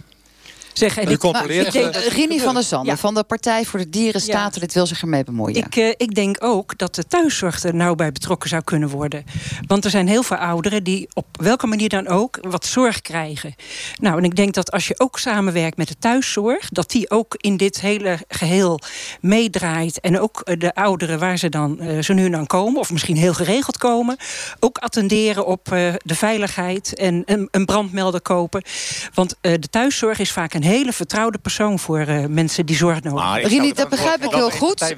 Zeg, en ik- controleert maar ik het. denk- Rini van der Zanden Ja. van de Partij voor de Dierenstaten... dit wil zich ermee bemoeien. Ik, eh, ik denk ook dat de thuiszorg er nou bij betrokken zou kunnen worden. Want er zijn heel veel ouderen die op welke manier dan ook wat zorg krijgen. Nou, en ik denk dat als je ook samenwerkt met de thuiszorg, dat die ook in dit hele geheel meedraait. En ook eh, de ouderen waar ze dan eh, zo nu en dan komen, of misschien heel geregeld komen, ook attenderen op eh, de veiligheid en een, een brandmelder kopen. Want eh, de thuiszorg is vaak een hele vertrouwde persoon voor eh, mensen die zorg nodig hebben. Rini, dat begrijp ik heel goed.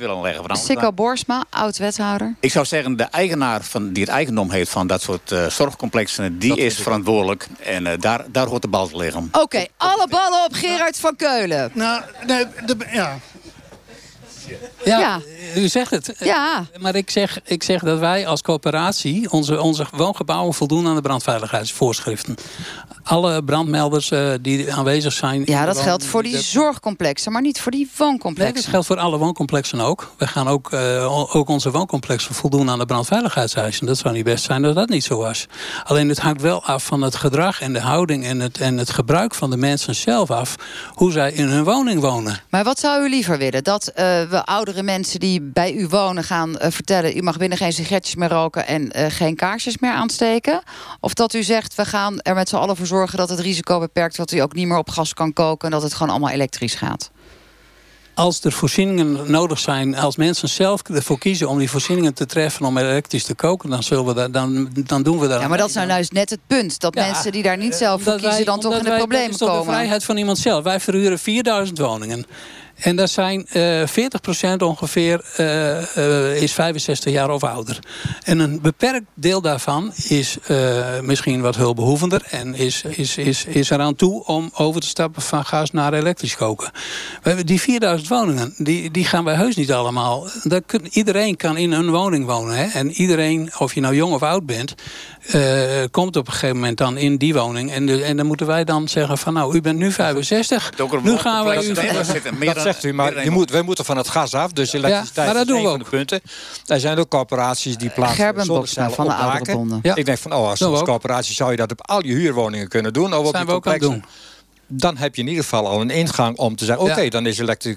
Sikko Borsma, oud-wethouder. Ik zou zeggen, de eigenaar van, die het eigendom heeft van dat soort eh, zorgcomplexen... die is verantwoordelijk en eh, daar, daar hoort de bal te liggen. Oké, alle ballen op Gerard van Keulen. Nou, nee, de, ja. Ja, Ja. u zegt het. Ja. Maar ik zeg, ik zeg dat wij als coöperatie... Onze, onze woongebouwen voldoen aan de brandveiligheidsvoorschriften. Alle brandmelders eh, die aanwezig zijn... Ja, dat geldt voor die zorgcomplexen, maar niet voor die Nee, dat wooncomplexen. geldt voor alle wooncomplexen ook. We gaan ook, eh, ook onze wooncomplexen voldoen aan de brandveiligheidseisen. Dat zou niet best zijn dat dat niet zo was. Alleen het hangt wel af van het gedrag en de houding... en het, en het gebruik van de mensen zelf af... hoe zij in hun woning wonen. Maar wat zou u liever willen? Dat eh, we oudere mensen die bij u wonen gaan eh, vertellen... u mag binnen geen sigaretjes meer roken en eh, geen kaarsjes meer aansteken? Of dat u zegt, we gaan er met z'n allen voor zorgen dat het risico beperkt... wordt, dat u ook niet meer op gas kan koken en dat het gewoon allemaal elektrisch gaat? Als er voorzieningen nodig zijn, als mensen zelf ervoor kiezen om die voorzieningen te treffen om elektrisch te koken, dan, zullen we dat, dan, dan doen we dat. Ja, maar dat is nou juist net het punt. Dat Ja, mensen die daar niet zelf voor Omdat kiezen... wij- dan toch in de problemen Dat is toch de komen. vrijheid van iemand zelf. Wij verhuren 4000 woningen. En daar zijn eh 40% ongeveer eh, eh, is 65 jaar of ouder. En een beperkt deel daarvan is eh, misschien wat hulpbehoevender... en is, is, is, is eraan toe om over te stappen van gas naar elektrisch koken. We hebben die 4000 woningen, die, die gaan wij heus niet allemaal... Dat iedereen kan in een woning wonen. Hè? En iedereen, of je nou jong of oud bent... eh, komt op een gegeven moment dan in die woning. En, de, en dan moeten wij dan zeggen van... nou, u bent nu 65, nu gaan wij u... dat zegt u, maar je moet, wij moeten van het gas af. Dus elektriciteit maar dat is doen een we van de punten. Er zijn ook coöperaties die plaatsen zonnecellen van de. Ja. Ik denk van, oh, als, Doen als ook. coöperatie zou je dat op al je huurwoningen kunnen doen. Of op Zijn je we ook aan het complexen. Dan heb je in ieder geval al een ingang om te zeggen... oké, Ja. dan is elektrisch,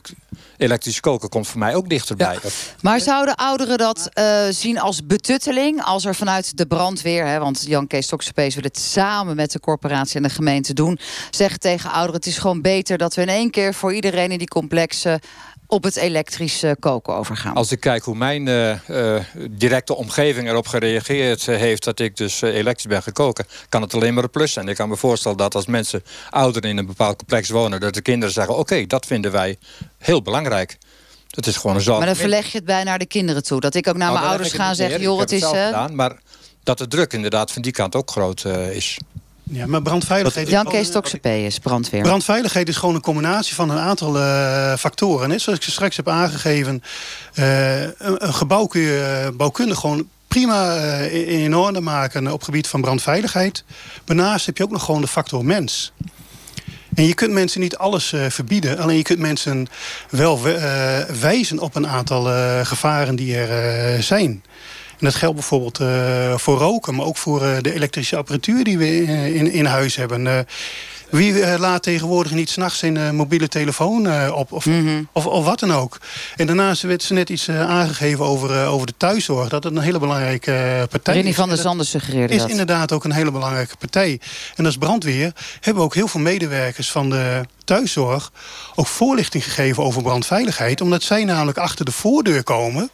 elektrisch koken komt voor mij ook dichterbij. Maar zouden ouderen dat eh, zien als betutteling? Als er vanuit de brandweer, hè, want Jan Kees Stoksepees wil het samen met de corporatie en de gemeente doen, zeggen tegen ouderen: het is gewoon beter dat we in één keer voor iedereen in die complexen op het elektrische koken overgaan. Als ik kijk hoe mijn eh, eh, directe omgeving erop gereageerd eh, heeft... dat ik dus elektrisch ben gekoken, kan het alleen maar een plus zijn. Ik kan me voorstellen dat als mensen ouder in een bepaald complex wonen... dat de kinderen zeggen, oké, dat vinden wij heel belangrijk. Dat is gewoon een zorg. Maar dan verleg je het bij naar de kinderen toe. Dat ik ook naar Nou, mijn ouders ga zeggen: joh, het is. gedaan, maar dat de druk inderdaad van die kant ook groot is. Ja, maar brandveiligheid... Jan Kees Stoksepees, brandweer. Brandveiligheid is gewoon een combinatie van een aantal eh, factoren. Net zoals ik ze straks heb aangegeven. eh, een, een gebouw kun je eh, bouwkundig gewoon prima in, in orde maken op het gebied van brandveiligheid. Daarnaast heb je ook nog gewoon de factor mens. En je kunt mensen niet alles eh, verbieden. Alleen je kunt mensen wel we- eh, wijzen op een aantal gevaren die er eh, zijn. En dat geldt bijvoorbeeld eh, voor roken, maar ook voor eh, de elektrische apparatuur die we eh, in, in huis hebben. Wie laat tegenwoordig niet s'nachts zijn eh, mobiele telefoon op of, of, of wat dan ook. En daarnaast werd ze net iets aangegeven over, over de thuiszorg. Dat het een hele belangrijke partij Rini is. van der Zanden suggereerde is dat. inderdaad ook een hele belangrijke partij. En als brandweer hebben we ook heel veel medewerkers van de thuiszorg ook voorlichting gegeven over brandveiligheid. Omdat zij namelijk achter de voordeur komen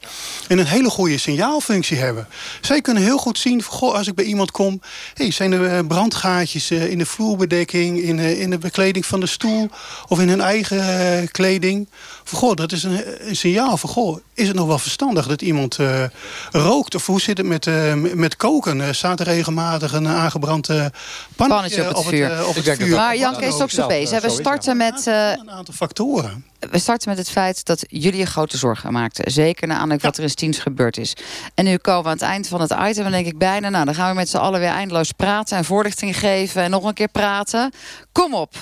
en een hele goede signaalfunctie hebben. Zij kunnen heel goed zien, als ik bij iemand kom... Hey, zijn er eh, brandgaatjes eh, in de vloerbedekking, in, eh, in de bekleding van de stoel... of in hun eigen kleding? Goh, dat is een, een signaal van, is het nog wel verstandig dat iemand eh, rookt? Of hoe zit het met, eh, met koken? Eh, staat er regelmatig een aangebrand eh, pannetje, Pannetje op het vuur. eh, op het vuur? Maar Jan Kees Stoksepees, we starten met... eh, Een aantal factoren. we starten met het feit dat jullie een grote zorgen maakten. Zeker na aanleiding wat er in Stiens gebeurd is. En nu komen we aan het eind van het item. En denk ik bijna, nou dan gaan we met z'n allen weer eindeloos praten... en voorlichting geven en nog een keer praten. Kom op.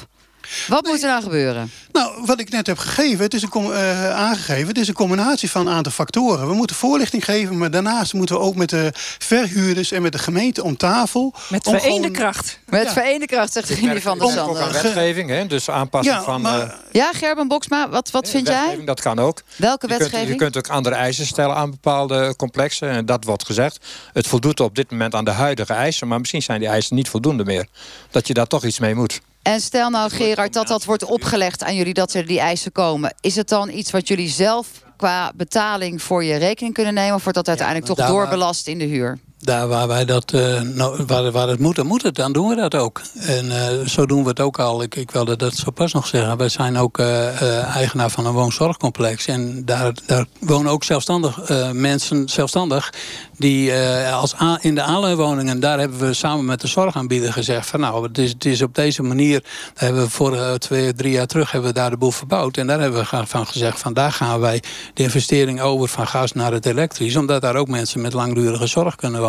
Wat moet er nou gebeuren? Nou, wat ik net heb gegeven, het is een, eh, aangegeven, het is een combinatie van een aantal factoren. We moeten voorlichting geven, maar daarnaast moeten we ook met de verhuurders en met de gemeente om tafel. Met om vereende gewoon- kracht. Met Ja. vereende kracht, zegt Rini van der Ook aan Zanden. wetgeving, hè? dus aanpassing Ja, van... maar- eh, Ja, Gerben Boksma, wat, wat vind jij? wetgeving, dat kan ook. Welke Je kunt, wetgeving? je kunt ook andere eisen stellen aan bepaalde complexen. En dat wordt gezegd. Het voldoet op dit moment aan de huidige eisen. Maar misschien zijn die eisen niet voldoende meer. Dat je daar toch iets mee moet. En stel nou, Gerard, dat dat wordt opgelegd aan jullie... dat er die eisen komen. Is het dan iets wat jullie zelf qua betaling voor je rekening kunnen nemen... of wordt dat uiteindelijk toch doorbelast in de huur? Daar waar wij dat, nou, waar, waar het moet, dan moet het. Dan doen we dat ook. En eh, zo doen we het ook al. Ik, ik wilde dat zo pas nog zeggen. Wij zijn ook eh, eigenaar van een woonzorgcomplex. En daar, daar wonen ook zelfstandig mensen zelfstandig. Die als in de aanleunwoningen, daar hebben we samen met de zorgaanbieder gezegd. Van nou, het is, het is op deze manier. Hebben we vorige twee, drie jaar terug hebben we daar de boel verbouwd. En daar hebben we van gezegd. Van daar gaan wij de investering over van gas naar het elektrisch. Omdat daar ook mensen met langdurige zorg kunnen wonen.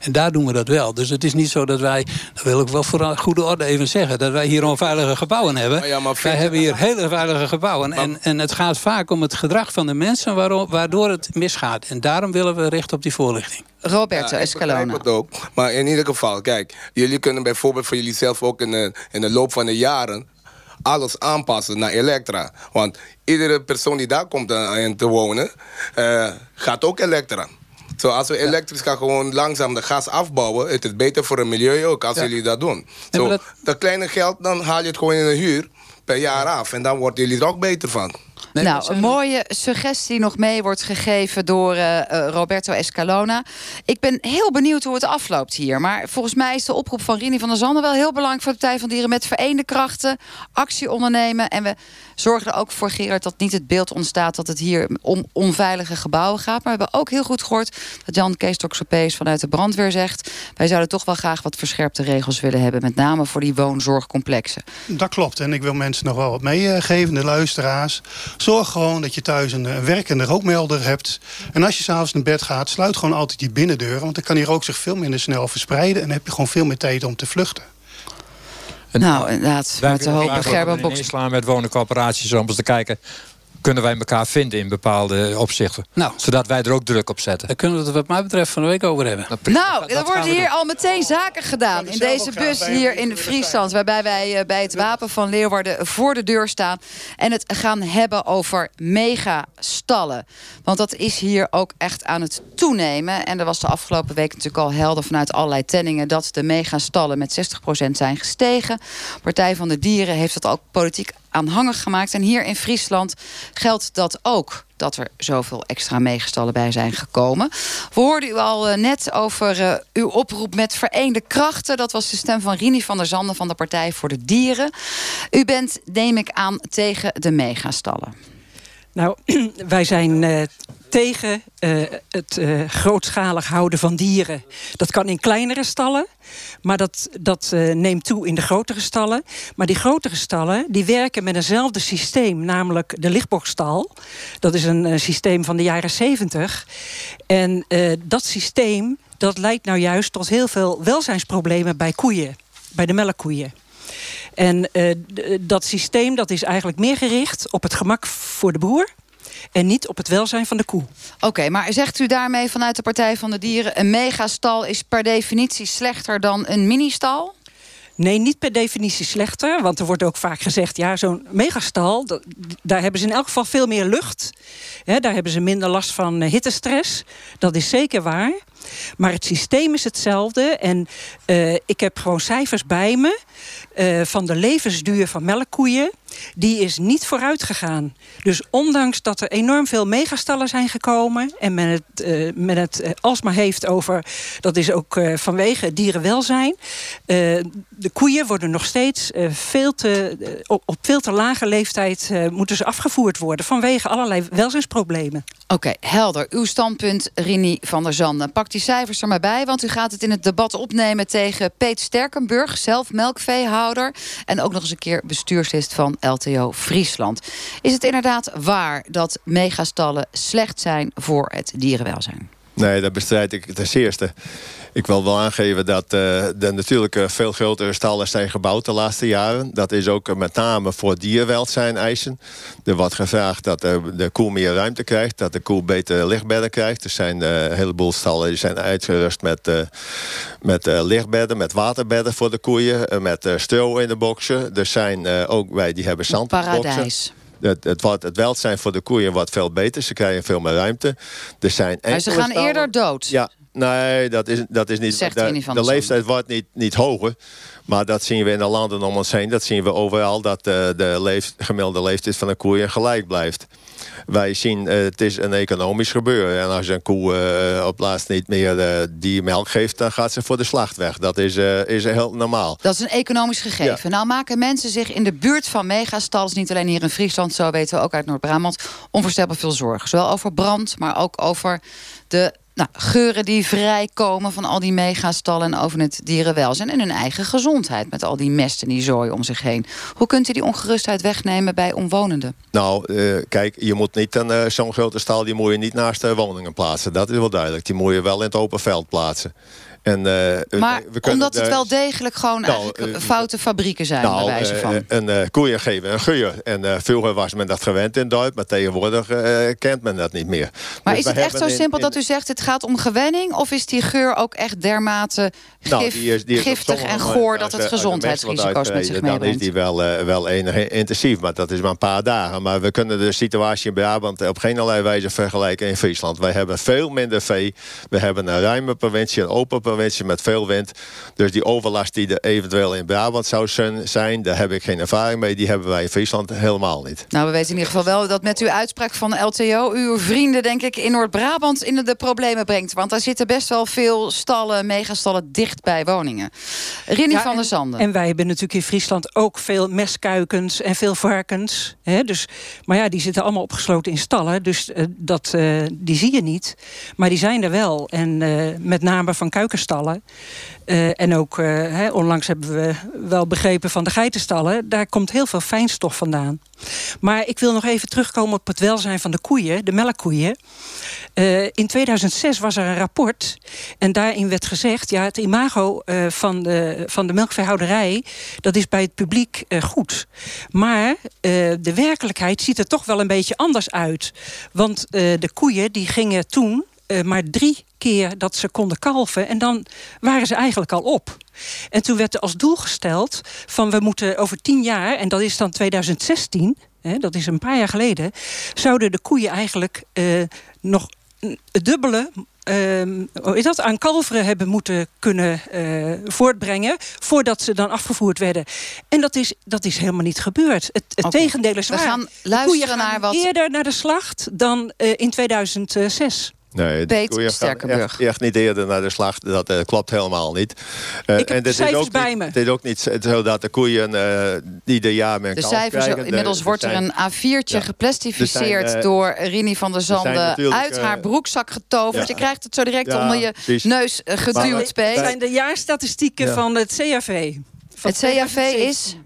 En daar doen we dat wel. Dus het is niet zo dat wij, dat wil ik wel voor goede orde even zeggen, dat wij hier onveilige gebouwen hebben. Maar ja, maar wij hebben hier hele veilige gebouwen. En, en het gaat vaak om het gedrag van de mensen waarom, waardoor het misgaat. En daarom willen we richten op die voorlichting. Roberto Ja, ik begrijp Escalona. het ook. Maar in ieder geval, kijk, jullie kunnen bijvoorbeeld voor jullie zelf ook in de, in de loop van de jaren alles aanpassen naar elektra. Want iedere persoon die daar komt eh, in te wonen, eh, gaat ook elektra. Zo, als we elektrisch gaan gewoon langzaam de gas afbouwen, het is beter voor het milieu ook als jullie dat doen. Zo, dat... kleine geld, dan haal je het gewoon in de huur per jaar af. En dan worden jullie er ook beter van. Nou, een mooie suggestie nog mee wordt gegeven door eh, eh, Roberto Escalona. Ik ben heel benieuwd hoe het afloopt hier. Maar volgens mij is de oproep van Rini van der Zanden wel heel belangrijk voor de Partij van Dieren. Met vereende krachten actie ondernemen. En we zorgen er ook voor, Gerard, dat niet het beeld ontstaat dat het hier om onveilige gebouwen gaat. Maar we hebben ook heel goed gehoord dat Jan Kees Toxopees vanuit de brandweer zegt. Wij zouden toch wel graag wat verscherpte regels willen hebben. Met name voor die woonzorgcomplexen. Dat klopt. En ik wil mensen nog wel wat meegeven, de luisteraars. Zorg gewoon dat je thuis een eh, werkende rookmelder hebt. En als je s'avonds naar bed gaat, sluit gewoon altijd die binnendeuren. Want dan kan die rook zich veel minder snel verspreiden. En dan heb je gewoon veel meer tijd om te vluchten. Nou, inderdaad. Wij Met de willen hoop graag Gerben Boks. inslaan met woningcorporaties om eens te kijken... kunnen wij elkaar vinden in bepaalde opzichten. Nou. Zodat wij er ook druk op zetten. Daar kunnen we het wat mij betreft van de week over hebben. Nou, er gaan worden hier doen. al meteen zaken gedaan in deze bus hier in Friesland. Waarbij wij eh, bij het Wapen van Leeuwarden voor de deur staan. En het gaan hebben over megastallen. Want dat is hier ook echt aan het toenemen. En er was de afgelopen week natuurlijk al helder vanuit allerlei tenningen... dat de megastallen met 60% zijn gestegen. Partij van de Dieren heeft dat ook politiek aanhangig gemaakt. En hier in Friesland geldt dat ook dat er zoveel extra meegestallen bij zijn gekomen. We hoorden u al eh, net over eh, uw oproep met vereende krachten. Dat was de stem van Rini van der Zanden van de Partij voor de Dieren. U bent, neem ik aan, tegen de megastallen. Nou, wij zijn eh, tegen eh, het eh, grootschalig houden van dieren. Dat kan in kleinere stallen, maar dat, dat neemt toe in de grotere stallen. Maar die grotere stallen die werken met eenzelfde systeem, namelijk de lichtbokstal. Dat is een systeem van de jaren 70. En dat systeem dat leidt nou juist tot heel veel welzijnsproblemen bij koeien, bij de melkkoeien. En eh, d- dat systeem dat is eigenlijk meer gericht op het gemak voor de boer en niet op het welzijn van de koe. Oké, maar zegt u daarmee vanuit de Partij van de Dieren... een megastal is per definitie slechter dan een ministal? Nee, niet per definitie slechter. Want er wordt ook vaak gezegd, ja, zo'n megastal, daar hebben ze in elk geval veel meer lucht. Hè, daar hebben ze minder last van eh, hittestress. Dat is zeker waar. Maar het systeem is hetzelfde. En eh, ik heb gewoon cijfers bij me eh, van de levensduur van melkkoeien. Die is niet vooruit gegaan. Dus ondanks dat er enorm veel megastallen zijn gekomen... en men het, uh, het uh, alsmaar heeft over... dat is ook uh, vanwege dierenwelzijn... de koeien worden nog steeds veel te, op, veel te lage leeftijd... moeten ze afgevoerd worden vanwege allerlei welzijnsproblemen. Oké, helder. Uw standpunt, Rini van der Zanden. Pak die cijfers er maar bij, want u gaat het in het debat opnemen... tegen Peet Sterkenburg, zelf melkveehouder... en ook nog eens een keer bestuurslid van LTO Friesland. Is het inderdaad waar dat megastallen slecht zijn voor het dierenwelzijn? Nee, dat bestrijd ik ten eerste. Ik wil wel aangeven dat er natuurlijk veel grotere stallen zijn gebouwd de laatste jaren. Dat is ook met name voor dierwelzijn eisen. Er wordt gevraagd dat de koe meer ruimte krijgt. Dat de koe beter lichtbedden krijgt. Er zijn een heleboel stallen die zijn uitgerust met, met lichtbedden, met waterbedden voor de koeien. met stro in de boksen. Er zijn ook wij die hebben zand. Paradijs. Het, het, wordt, het welzijn voor de koeien wordt veel beter. Ze krijgen veel meer ruimte. Er zijn maar ze gaan stallen, eerder dood. Ja, nee, dat is, dat is niet... Zegt de, van de leeftijd wordt niet, niet hoger. Maar dat zien we in de landen om ons heen. Dat zien we overal. Dat uh, de leef, gemiddelde leeftijd van een koeien gelijk blijft. Wij zien, uh, het is een economisch gebeuren. En als een koe uh, op laatst niet meer die melk geeft... dan gaat ze voor de slacht weg. Dat is, is heel normaal. Dat is een economisch gegeven. Ja. Nou maken mensen zich in de buurt van megastalls... niet alleen hier in Friesland, zo weten we ook uit Noord-Brabant... onvoorstelbaar veel zorgen. Zowel over brand, maar ook over de nou, geuren die vrijkomen van al die megastallen... en over het dierenwelzijn en hun eigen gezondheid... met al die mest en die zooi om zich heen. Hoe kunt u die ongerustheid wegnemen bij omwonenden? Nou, uh, kijk, je moet niet een, uh, zo'n grote stal... die moet je niet naast de woningen plaatsen. Dat is wel duidelijk. Die moet je wel in het open veld plaatsen. En, uh, maar we kunnen omdat het wel degelijk gewoon nou, uh, foute fabrieken zijn, nou, bij wijze van. Uh, een koeien geven een geur. En vroeger was men dat gewend in Duits, maar tegenwoordig kent men dat niet meer. Maar dus is het echt zo in, simpel in, dat u zegt het gaat om gewenning? Of is die geur ook echt dermate gif, nou, die is, die is giftig en goor dat het gezondheidsrisico's met zich meebrengt? Dan is die wel, wel enig intensief, maar dat is maar een paar dagen. Maar we kunnen de situatie in Brabant op geen allerlei wijze vergelijken in Friesland. Wij hebben veel minder vee. We hebben een ruime provincie, een open provincie met veel wind. Dus die overlast die er eventueel in Brabant zou zijn... daar heb ik geen ervaring mee. Die hebben wij in Friesland helemaal niet. Nou, we weten in ieder geval wel dat met uw uitspraak van LTO... uw vrienden, denk ik, in Noord-Brabant in de problemen brengt. Want daar zitten best wel veel stallen, megastallen dicht bij woningen. Rinnie ja, van der Zanden. En wij hebben natuurlijk in Friesland ook veel mestkuikens en veel varkens. Hè? Dus, maar ja, die zitten allemaal opgesloten in stallen. Dus uh, dat, uh, die zie je niet. Maar die zijn er wel. En uh, met name van Uh, en ook, hè, onlangs hebben we wel begrepen van de geitenstallen... daar komt heel veel fijnstof vandaan. Maar ik wil nog even terugkomen op het welzijn van de koeien, de melkkoeien. Uh, in 2006 was er een rapport en daarin werd gezegd... ja, het imago van, de, van de melkveehouderij, dat is bij het publiek goed. Maar de werkelijkheid ziet er toch wel een beetje anders uit. Want de koeien die gingen toen uh, maar drie keer dat ze konden kalven. En dan waren ze eigenlijk al op. En toen werd er als doel gesteld van we moeten over tien jaar... en dat is dan 2016, hè, dat is een paar jaar geleden... zouden de koeien eigenlijk uh, nog het dubbele uh, is dat, aan kalveren hebben moeten kunnen uh, voortbrengen... voordat ze dan afgevoerd werden. En dat is, dat is helemaal niet gebeurd. Het, het okay. tegendeel is waar. We gaan luisteren naar wat... eerder naar de slacht dan uh, in 2006. Nee, Peet de Sterkenburg. Echt, echt, niet eerder naar de slacht. Dat uh, klopt helemaal niet. Uh, ik heb en de cijfers is ook bij niet, me. Het is ook niet zo dat de koeien uh, ieder jaar met een De kalf cijfers, krijgen. inmiddels De, wordt er zijn, een A4'tje Ja. geplastificeerd... Er zijn, door Rini van der Zanden uit haar eh, broekzak getoverd. ja. Je krijgt het zo direct Ja, onder je precies. neus eh, geduwd, eh, Peet. Het zijn de jaarstatistieken Ja. van het CAV. Van Het CAV 2017. is...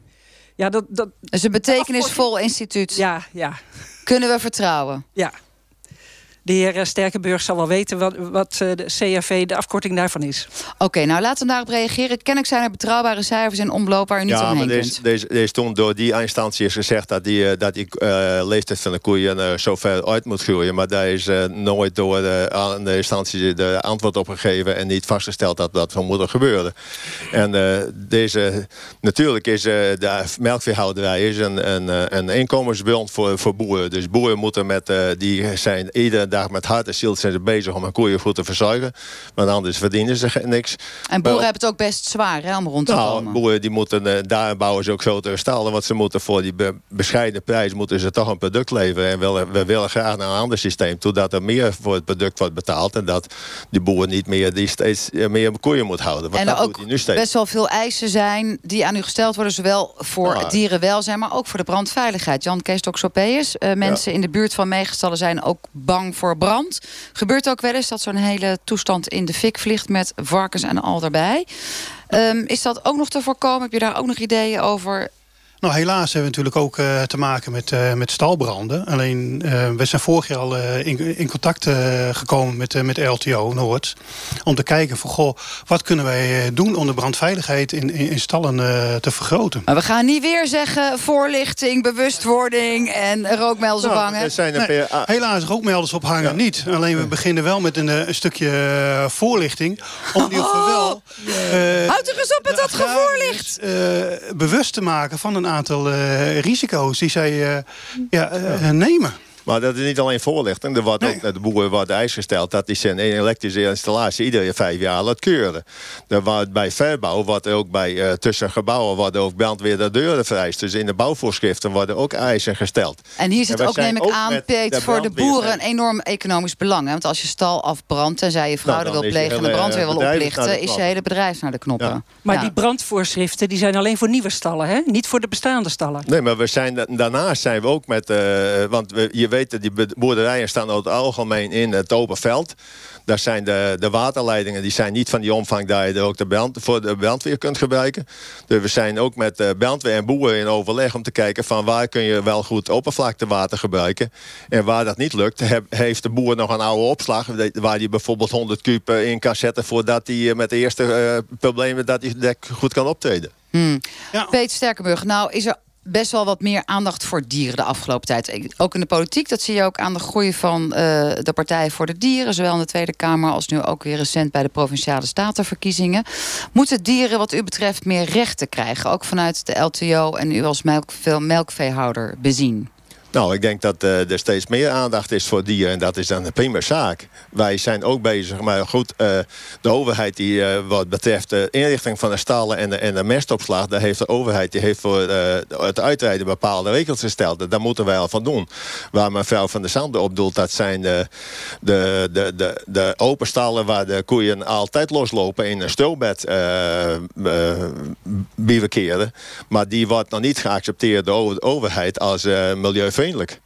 Ja, dat, dat, is een betekenisvol instituut. ja, ja, Kunnen we vertrouwen? ja. De heer eh, Sterkenburg zal wel weten wat, wat eh, de CAV, de afkorting daarvan is. Oké, nou laten we daarop reageren. Kennelijk zijn er betrouwbare cijfers in omloop waar u niet ja, maar omheen deze, kunt. deze, deze toen door die instantie is gezegd dat die, eh, dat die eh, leeftijd van de koeien eh, zo ver uit moet groeien. Maar daar is nooit door de, aan de instantie de antwoord op gegeven en niet vastgesteld dat dat zou moeten gebeuren. En eh, deze, natuurlijk is eh, de melkveehouderij is een, een, eh, een inkomensbron voor, voor boeren. Dus boeren moeten met, eh, die zijn iedere dag met hart en ziel zijn ze bezig om hun koeien goed te verzorgen. Want anders verdienen ze niks. En boeren hebben het ook best zwaar hè, om rond te Nou, komen. boeren die moeten, eh, daar bouwen ze ook zo te stallen. Want ze moeten voor die be- bescheiden prijs moeten ze toch een product leveren. En willen, we willen graag naar een ander systeem toe. Dat er meer voor het product wordt betaald. En dat die boer niet meer die steeds eh, meer koeien moet houden. Want en dat er nu steeds. best wel veel eisen zijn die aan u gesteld worden. Zowel voor het dierenwelzijn, maar ook voor de brandveiligheid. Jan Kees Toxopeus, eh mensen in de buurt van meegestallen zijn ook bang voor brand. Gebeurt ook wel eens dat zo'n hele toestand in de fik vliegt... met varkens en al daarbij. Ehm, is dat ook nog te voorkomen? Heb je daar ook nog ideeën over? Nou, helaas hebben we natuurlijk ook eh, te maken met, eh, met stalbranden. Alleen, eh, we zijn vorig jaar al eh, in, in contact eh, gekomen met, eh, met LTO Noord. Om te kijken van, goh, wat kunnen wij eh, doen om de brandveiligheid in, in, in stallen eh, te vergroten. Maar we gaan niet weer zeggen voorlichting, bewustwording en rookmelders Nou, ophangen. er zijn Nee, helaas rookmelders ophangen niet. Alleen we beginnen wel met een, eh, een stukje voorlichting. Om in ieder geval wel... Houd er eens op met dat gevoorlicht! eh, bewust te maken van een aantal eh, risico's die zij eh, ja, eh, nemen. Maar dat is niet alleen voorlichting. Er wordt ook naar de boeren wordt eis gesteld dat die zijn elektrische installatie iedere vijf jaar laat keuren. Er wordt bij verbouw wordt er ook bij eh, tussen gebouwen worden ook brandweer de deuren vereist. Dus in de bouwvoorschriften worden ook eisen gesteld. En hier zit ook, neem ik aan, Peet, voor de boeren een enorm economisch belang. Hè? Want als je stal afbrandt en zij je fraude Nou, dan wil plegen... en de brandweer wil oplichten, is je knoppen. hele bedrijf naar de knoppen. Maar Ja. die brandvoorschriften die zijn alleen voor nieuwe stallen, hè? niet voor de bestaande stallen. Nee, maar we zijn, da- daarnaast zijn we ook met... eh, want we, je weet die boerderijen staan over het algemeen in het open veld. Daar zijn de, de waterleidingen die zijn niet van die omvang dat je er ook de brand, voor de brandweer kunt gebruiken. Dus we zijn ook met de brandweer en boeren in overleg om te kijken van waar kun je wel goed oppervlaktewater gebruiken. En waar dat niet lukt, heb- heeft de boer nog een oude opslag waar hij bijvoorbeeld 100 kuub eh, in kan zetten voordat hij eh, met de eerste eh, problemen dat hij goed kan optreden. Hmm. Peet Sterkenburg, nou is er best wel wat meer aandacht voor dieren de afgelopen tijd. Ook in de politiek, dat zie je ook aan de groei van eh, de Partij voor de Dieren... zowel in de Tweede Kamer als nu ook weer recent bij de Provinciale Statenverkiezingen. Moeten dieren wat u betreft meer rechten krijgen? Ook vanuit de LTO en u als veel melkveehouder bezien? Nou, ik denk dat eh, er steeds meer aandacht is voor dieren. En dat is dan een prima zaak. Wij zijn ook bezig, maar goed, eh, de overheid die eh, wat betreft de inrichting van de stallen en de, en de mestopslag, daar heeft de overheid die heeft voor het uitrijden bepaalde regels gesteld. Daar moeten wij al van doen. Waar mevrouw van der Zanden op doelt, dat zijn de, de, de, de, de open stallen waar de koeien altijd loslopen in een stilbed bivakeren. Maar die wordt nog niet geaccepteerd door de overheid als eh, milieuvriendelijk.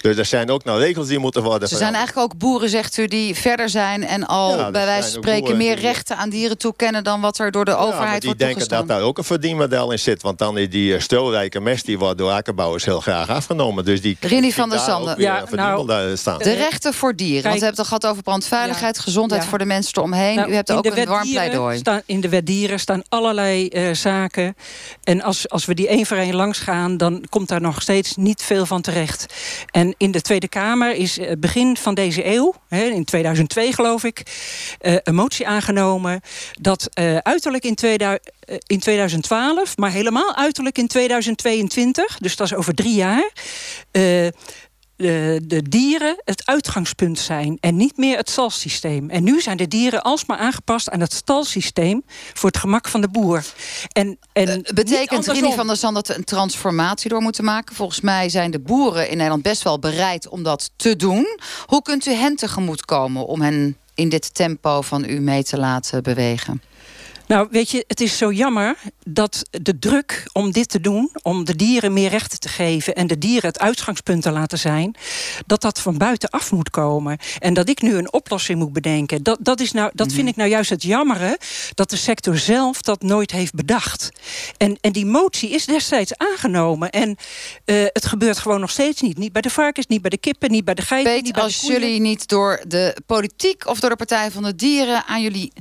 Dus er zijn ook nog regels die moeten worden Ze zijn eigenlijk ook boeren, zegt u, die verder zijn... en al Ja, bij wijze van spreken meer die- rechten aan dieren toekennen... dan wat er door de Ja, maar overheid die wordt denken toegestaan. dat daar ook een verdienmodel in zit. Want dan is die eh, stilrijke mest die wordt door akkerbouwers heel graag afgenomen. Dus die Rini van der Sande. Ja, verdienmodel staan. De rechten voor dieren. Want we hebben het al gehad over brandveiligheid, gezondheid Ja. voor de mensen eromheen. Nou, u hebt ook een warm pleidooi. Staan, in de wet dieren staan allerlei eh, zaken. En als, als we die één voor één langs gaan... dan komt daar nog steeds niet veel van terecht. En in de Tweede Kamer is eh, begin van deze eeuw... In 2002 geloof ik... eh, een motie aangenomen dat eh, uiterlijk in, 2000, eh, in 2012... maar helemaal uiterlijk in 2022... dus dat is over drie jaar... de, de dieren het uitgangspunt zijn en niet meer het stalsysteem. En nu zijn de dieren alsmaar aangepast aan het stalsysteem voor het gemak van de boer. En, en niet Betekent. Rini van der Zand dat we een transformatie door moeten maken? Volgens mij zijn de boeren in Nederland best wel bereid om dat te doen. Hoe kunt u hen tegemoetkomen om hen in dit tempo van u mee te laten bewegen? Nou, weet je, het is zo jammer dat de druk om dit te doen, om de dieren meer rechten te geven en de dieren het uitgangspunt te laten zijn, dat dat van buitenaf moet komen. En dat ik nu een oplossing moet bedenken, dat, dat, is nou, dat vind ik nou juist het jammere, dat de sector zelf dat nooit heeft bedacht. En, en die motie is destijds aangenomen en eh, het gebeurt gewoon nog steeds niet. Niet bij de varkens, niet bij de kippen, niet bij de geiten, niet bij Als de koeien. jullie niet door de politiek of door de Partij van de Dieren aan jullie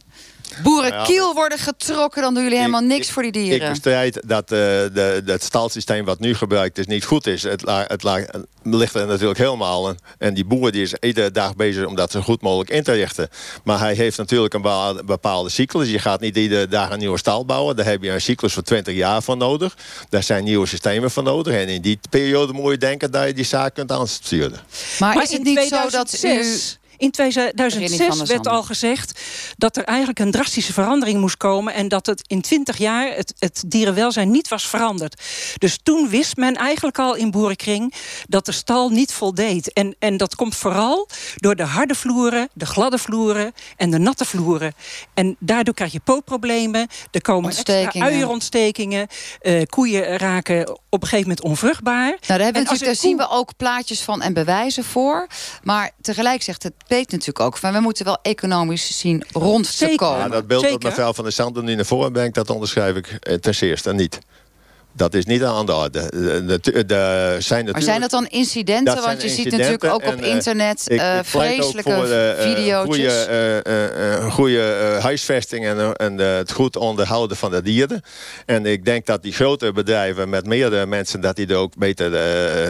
boerenkiel worden getrokken... dan doen jullie helemaal niks voor die Ik dieren. bestrijd dat eh, de, het stalsysteem wat nu gebruikt is niet goed is. Het, la- het, la- het ligt er natuurlijk helemaal. En, en die boer die is iedere dag bezig om dat zo goed mogelijk in te richten. Maar hij heeft natuurlijk een bepaalde, cyclus. Je gaat niet iedere dag een nieuwe stal bouwen. Daar heb je een cyclus van 20 jaar voor nodig. Daar zijn nieuwe systemen voor nodig. En in die periode moet je denken dat je die zaak kunt aansturen. Maar, is het niet zo dat u... 2006 In René van 2006 der werd al gezegd dat er eigenlijk een drastische verandering moest komen. En dat het in 20 jaar het, het dierenwelzijn niet was veranderd. Dus toen wist men eigenlijk al in boerenkring dat de stal niet voldeed. En, en dat komt vooral door de harde vloeren, de gladde vloeren en de natte vloeren. En daardoor krijg je pootproblemen. Er komen extra Ontstekingen. uierontstekingen. eh, koeien raken op een gegeven moment onvruchtbaar. Nou, daar, hebben we zien we ook plaatjes van en bewijzen voor. Maar tegelijk zegt het Peet natuurlijk ook... van we moeten wel economisch zien rond te komen. Ja, dat beeld dat mevrouw van der Sanden nu naar voren brengt... dat onderschrijf ik eh, ten eerste niet. Dat is niet aan de orde. De, de, de- zijn Maar zijn dat dan incidenten? Dat Want je ziet natuurlijk ook op en, eh, internet ik- eh, ik vreselijke voor, eh, video's. Goede, goede huisvesting en, en het goed onderhouden van de dieren. En ik denk dat die grotere bedrijven met meerdere mensen... dat die er ook beter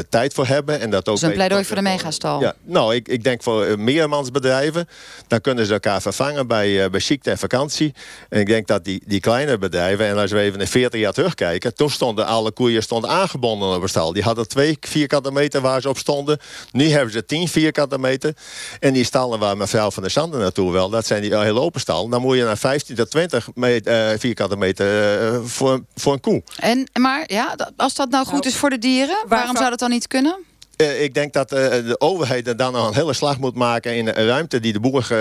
tijd voor hebben. En dat ook is een pleidooi voor de megastal. ja, nou, ik, ik denk voor meermansbedrijven... dan kunnen ze elkaar vervangen bij, bij ziekte en vakantie. En ik denk dat die, die kleine bedrijven... en als we even in 40 jaar terugkijken... toen stonden alle koeien stonden aangebonden op een stal. Die hadden twee vierkante meter waar ze op stonden. Nu hebben ze 10 vierkante meter. En die stallen waar mevrouw van der Sanden naartoe wel... dat zijn die heel open stal. Dan moet je naar 15 tot 20 meter, eh, vierkante meter eh, voor, voor een koe. En, maar ja, dat- als dat nou goed is voor de dieren... waarom zou dat dan niet kunnen? Eh, ik denk dat eh, de overheid er dan een hele slag moet maken in de ruimte die de boer ge-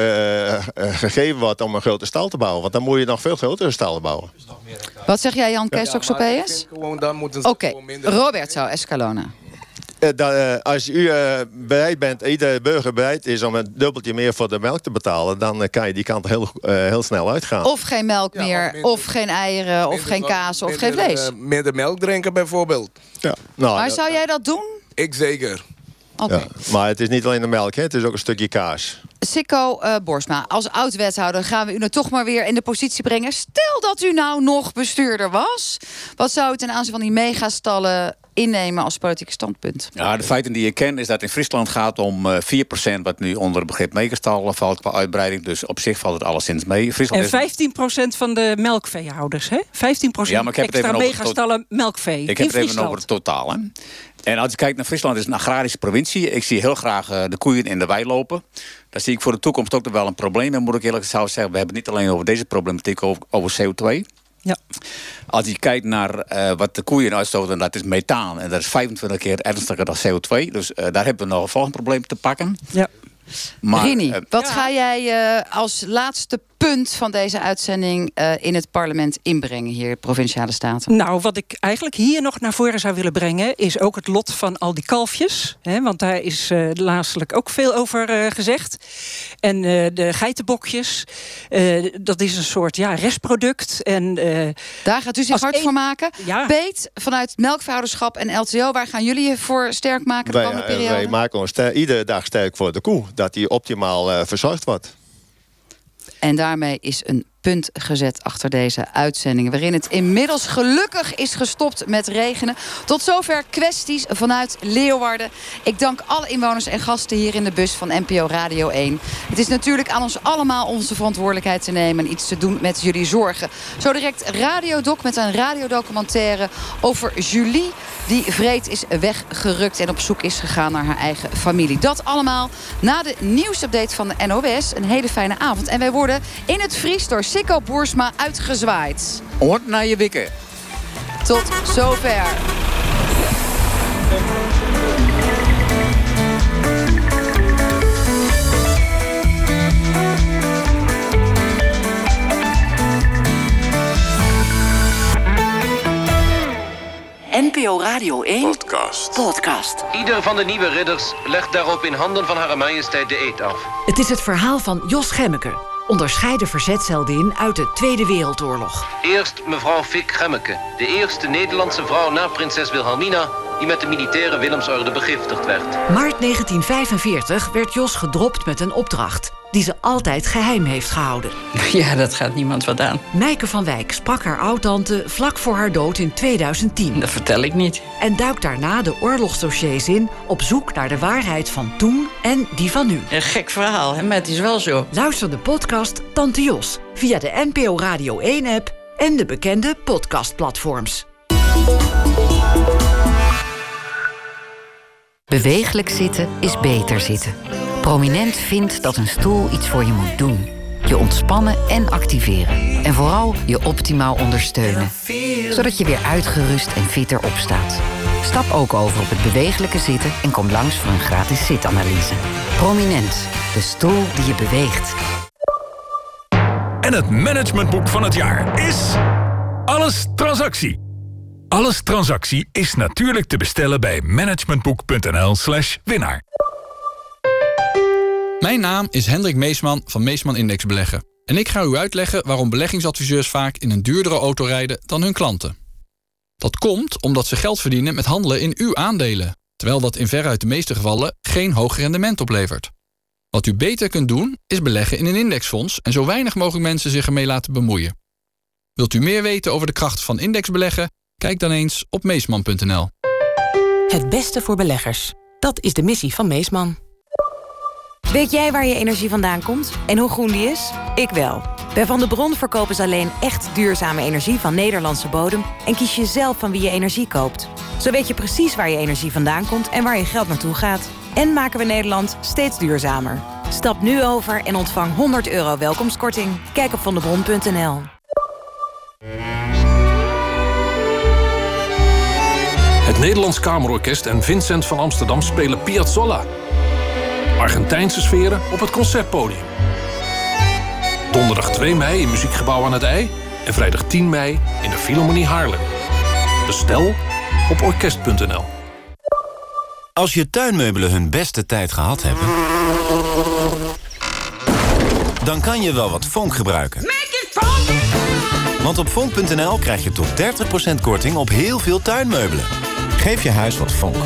eh, eh, gegeven wordt om een grote stal te bouwen. Want dan moet je nog veel grotere stallen bouwen. Wat zeg jij, Jan dan moeten ze Oké. Roberto Escalona. Eh, dat, als u eh, bereid bent, iedere burger bereid is om een dubbeltje meer voor de melk te betalen, dan kan je die kant heel, eh, heel snel uitgaan. Of geen melk meer, of geen eieren, of geen kaas, of geen minder, vlees. eh, minder melk drinken bijvoorbeeld. Ja. Nou, maar dat- zou jij dat doen? Ik zeker. Ja. Maar het is niet alleen de melk, hè? het is ook een stukje kaas. Sikko eh, Borsma, als oud-wethouder gaan we u nou toch maar weer in de positie brengen. Stel dat u nou nog bestuurder was. Wat zou u ten aanzien van die megastallen innemen als politiek standpunt? Ja, de feiten die je kent is dat in Friesland gaat om eh 4%... wat nu onder het begrip megastal valt qua uitbreiding. Dus op zich valt het alleszins mee. Friesland En is 15% van de melkveehouders, hè? 15% Ja, maar ik heb het even megastallen melkvee Ik in heb het even Friesland. over het totaal. Hè. En als je kijkt naar Friesland, is het een agrarische provincie. Ik zie heel graag eh, de koeien in de wei lopen. Daar zie ik voor de toekomst ook nog wel een probleem. En moet ik eerlijk zou zeggen, we hebben het niet alleen over deze problematiek, over, over CO2. Ja. Als je kijkt naar eh, wat de koeien uitstoten, dat is methaan. En dat is 25 keer ernstiger dan CO2. Dus eh, daar hebben we nog een volgend probleem te pakken. Ja. Maar, Rini, wat ga jij eh, als laatste punt van deze uitzending eh, in het parlement inbrengen hier in Provinciale Staten? Nou, wat ik eigenlijk hier nog naar voren zou willen brengen... is ook het lot van al die kalfjes. Hè, want daar is eh laatstelijk ook veel over eh, gezegd. En eh, de geitenbokjes, eh, dat is een soort ja, restproduct. En, eh, Daar gaat u zich hard voor maken. Ja. Peet, vanuit melkveehouderschap en LTO, waar gaan jullie je voor sterk maken de Wij, komende periode? wij maken ons iedere dag sterk voor de koe. Dat die optimaal eh, verzorgd wordt. En daarmee is een punt gezet achter deze uitzending. Waarin het inmiddels gelukkig is gestopt met regenen. Tot zover kwesties vanuit Leeuwarden. Ik dank alle inwoners en gasten hier in de bus van NPO Radio 1. Het is natuurlijk aan ons allemaal onze verantwoordelijkheid te nemen... en iets te doen met jullie zorgen. Zo direct Radiodoc met een radiodocumentaire over Julie... die vreed is weggerukt en op zoek is gegaan naar haar eigen familie. Dat allemaal na de nieuwsupdate van de NOS. Een hele fijne avond. En wij worden in het Fries door Sikko Boersma uitgezwaaid. Hoort naar je wikken. Tot zover. NPO Radio 1 Podcast. podcast. Ieder van de nieuwe ridders legt daarop in handen van Hare Majesteit de eed af. Het is het verhaal van Jos Gemmeke, onderscheiden verzetsheldin uit de Tweede Wereldoorlog. Eerst mevrouw Fik Gemmeke, de eerste Nederlandse vrouw na prinses Wilhelmina... die met de militaire Willemsorde begiftigd werd. Maart 1945 werd Jos gedropt met een opdracht. Die ze altijd geheim heeft gehouden. Ja, dat gaat niemand wat aan. Mijke van Wijk sprak haar oud-tante vlak voor haar dood in 2010. Dat vertel ik niet. En duikt daarna de oorlogsdossiers in op zoek naar de waarheid van toen en die van nu. Een gek verhaal, hè? maar het is wel zo. Luister de podcast Tante Jos via de NPO Radio 1-app en de bekende podcastplatforms. Bewegelijk zitten is beter zitten. Prominent vindt dat een stoel iets voor je moet doen. Je ontspannen en activeren. En vooral je optimaal ondersteunen. Zodat je weer uitgerust en fitter opstaat. Stap ook over op het bewegelijke zitten en kom langs voor een gratis zitanalyse. Prominent, de stoel die je beweegt. En het managementboek van het jaar is... Alles Transactie. Alles Transactie is natuurlijk te bestellen bij managementboek.nl slash winnaar. Mijn naam is Hendrik Meesman van Meesman Index Beleggen. En ik ga u uitleggen waarom beleggingsadviseurs vaak in een duurdere auto rijden dan hun klanten. Dat komt omdat ze geld verdienen met handelen in uw aandelen, terwijl dat in veruit de meeste gevallen geen hoog rendement oplevert. Wat u beter kunt doen, is beleggen in een indexfonds en zo weinig mogelijk mensen zich ermee laten bemoeien. Wilt u meer weten over de kracht van indexbeleggen? Kijk dan eens op meesman.nl. Het beste voor beleggers. Dat is de missie van Meesman. Weet jij waar je energie vandaan komt en hoe groen die is? Ik wel. Bij Van de Bron verkopen ze alleen echt duurzame energie van Nederlandse bodem... en kies je zelf van wie je energie koopt. Zo weet je precies waar je energie vandaan komt en waar je geld naartoe gaat. En maken we Nederland steeds duurzamer. Stap nu over en ontvang 100 euro welkomstkorting. Kijk op vandebron.nl. Het Nederlands Kamerorkest en Vincent van Amsterdam spelen Piazzolla. Argentijnse sferen op het Concertpodium. Donderdag 2 mei in Muziekgebouw aan het IJ... en vrijdag 10 mei in de Philharmonie Haarlem. Bestel op orkest.nl. Als je tuinmeubelen hun beste tijd gehad hebben... dan kan je wel wat Fonk gebruiken. Want op Fonk.nl krijg je tot 30% korting op heel veel tuinmeubelen. Geef je huis wat Fonk.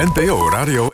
NPO Radio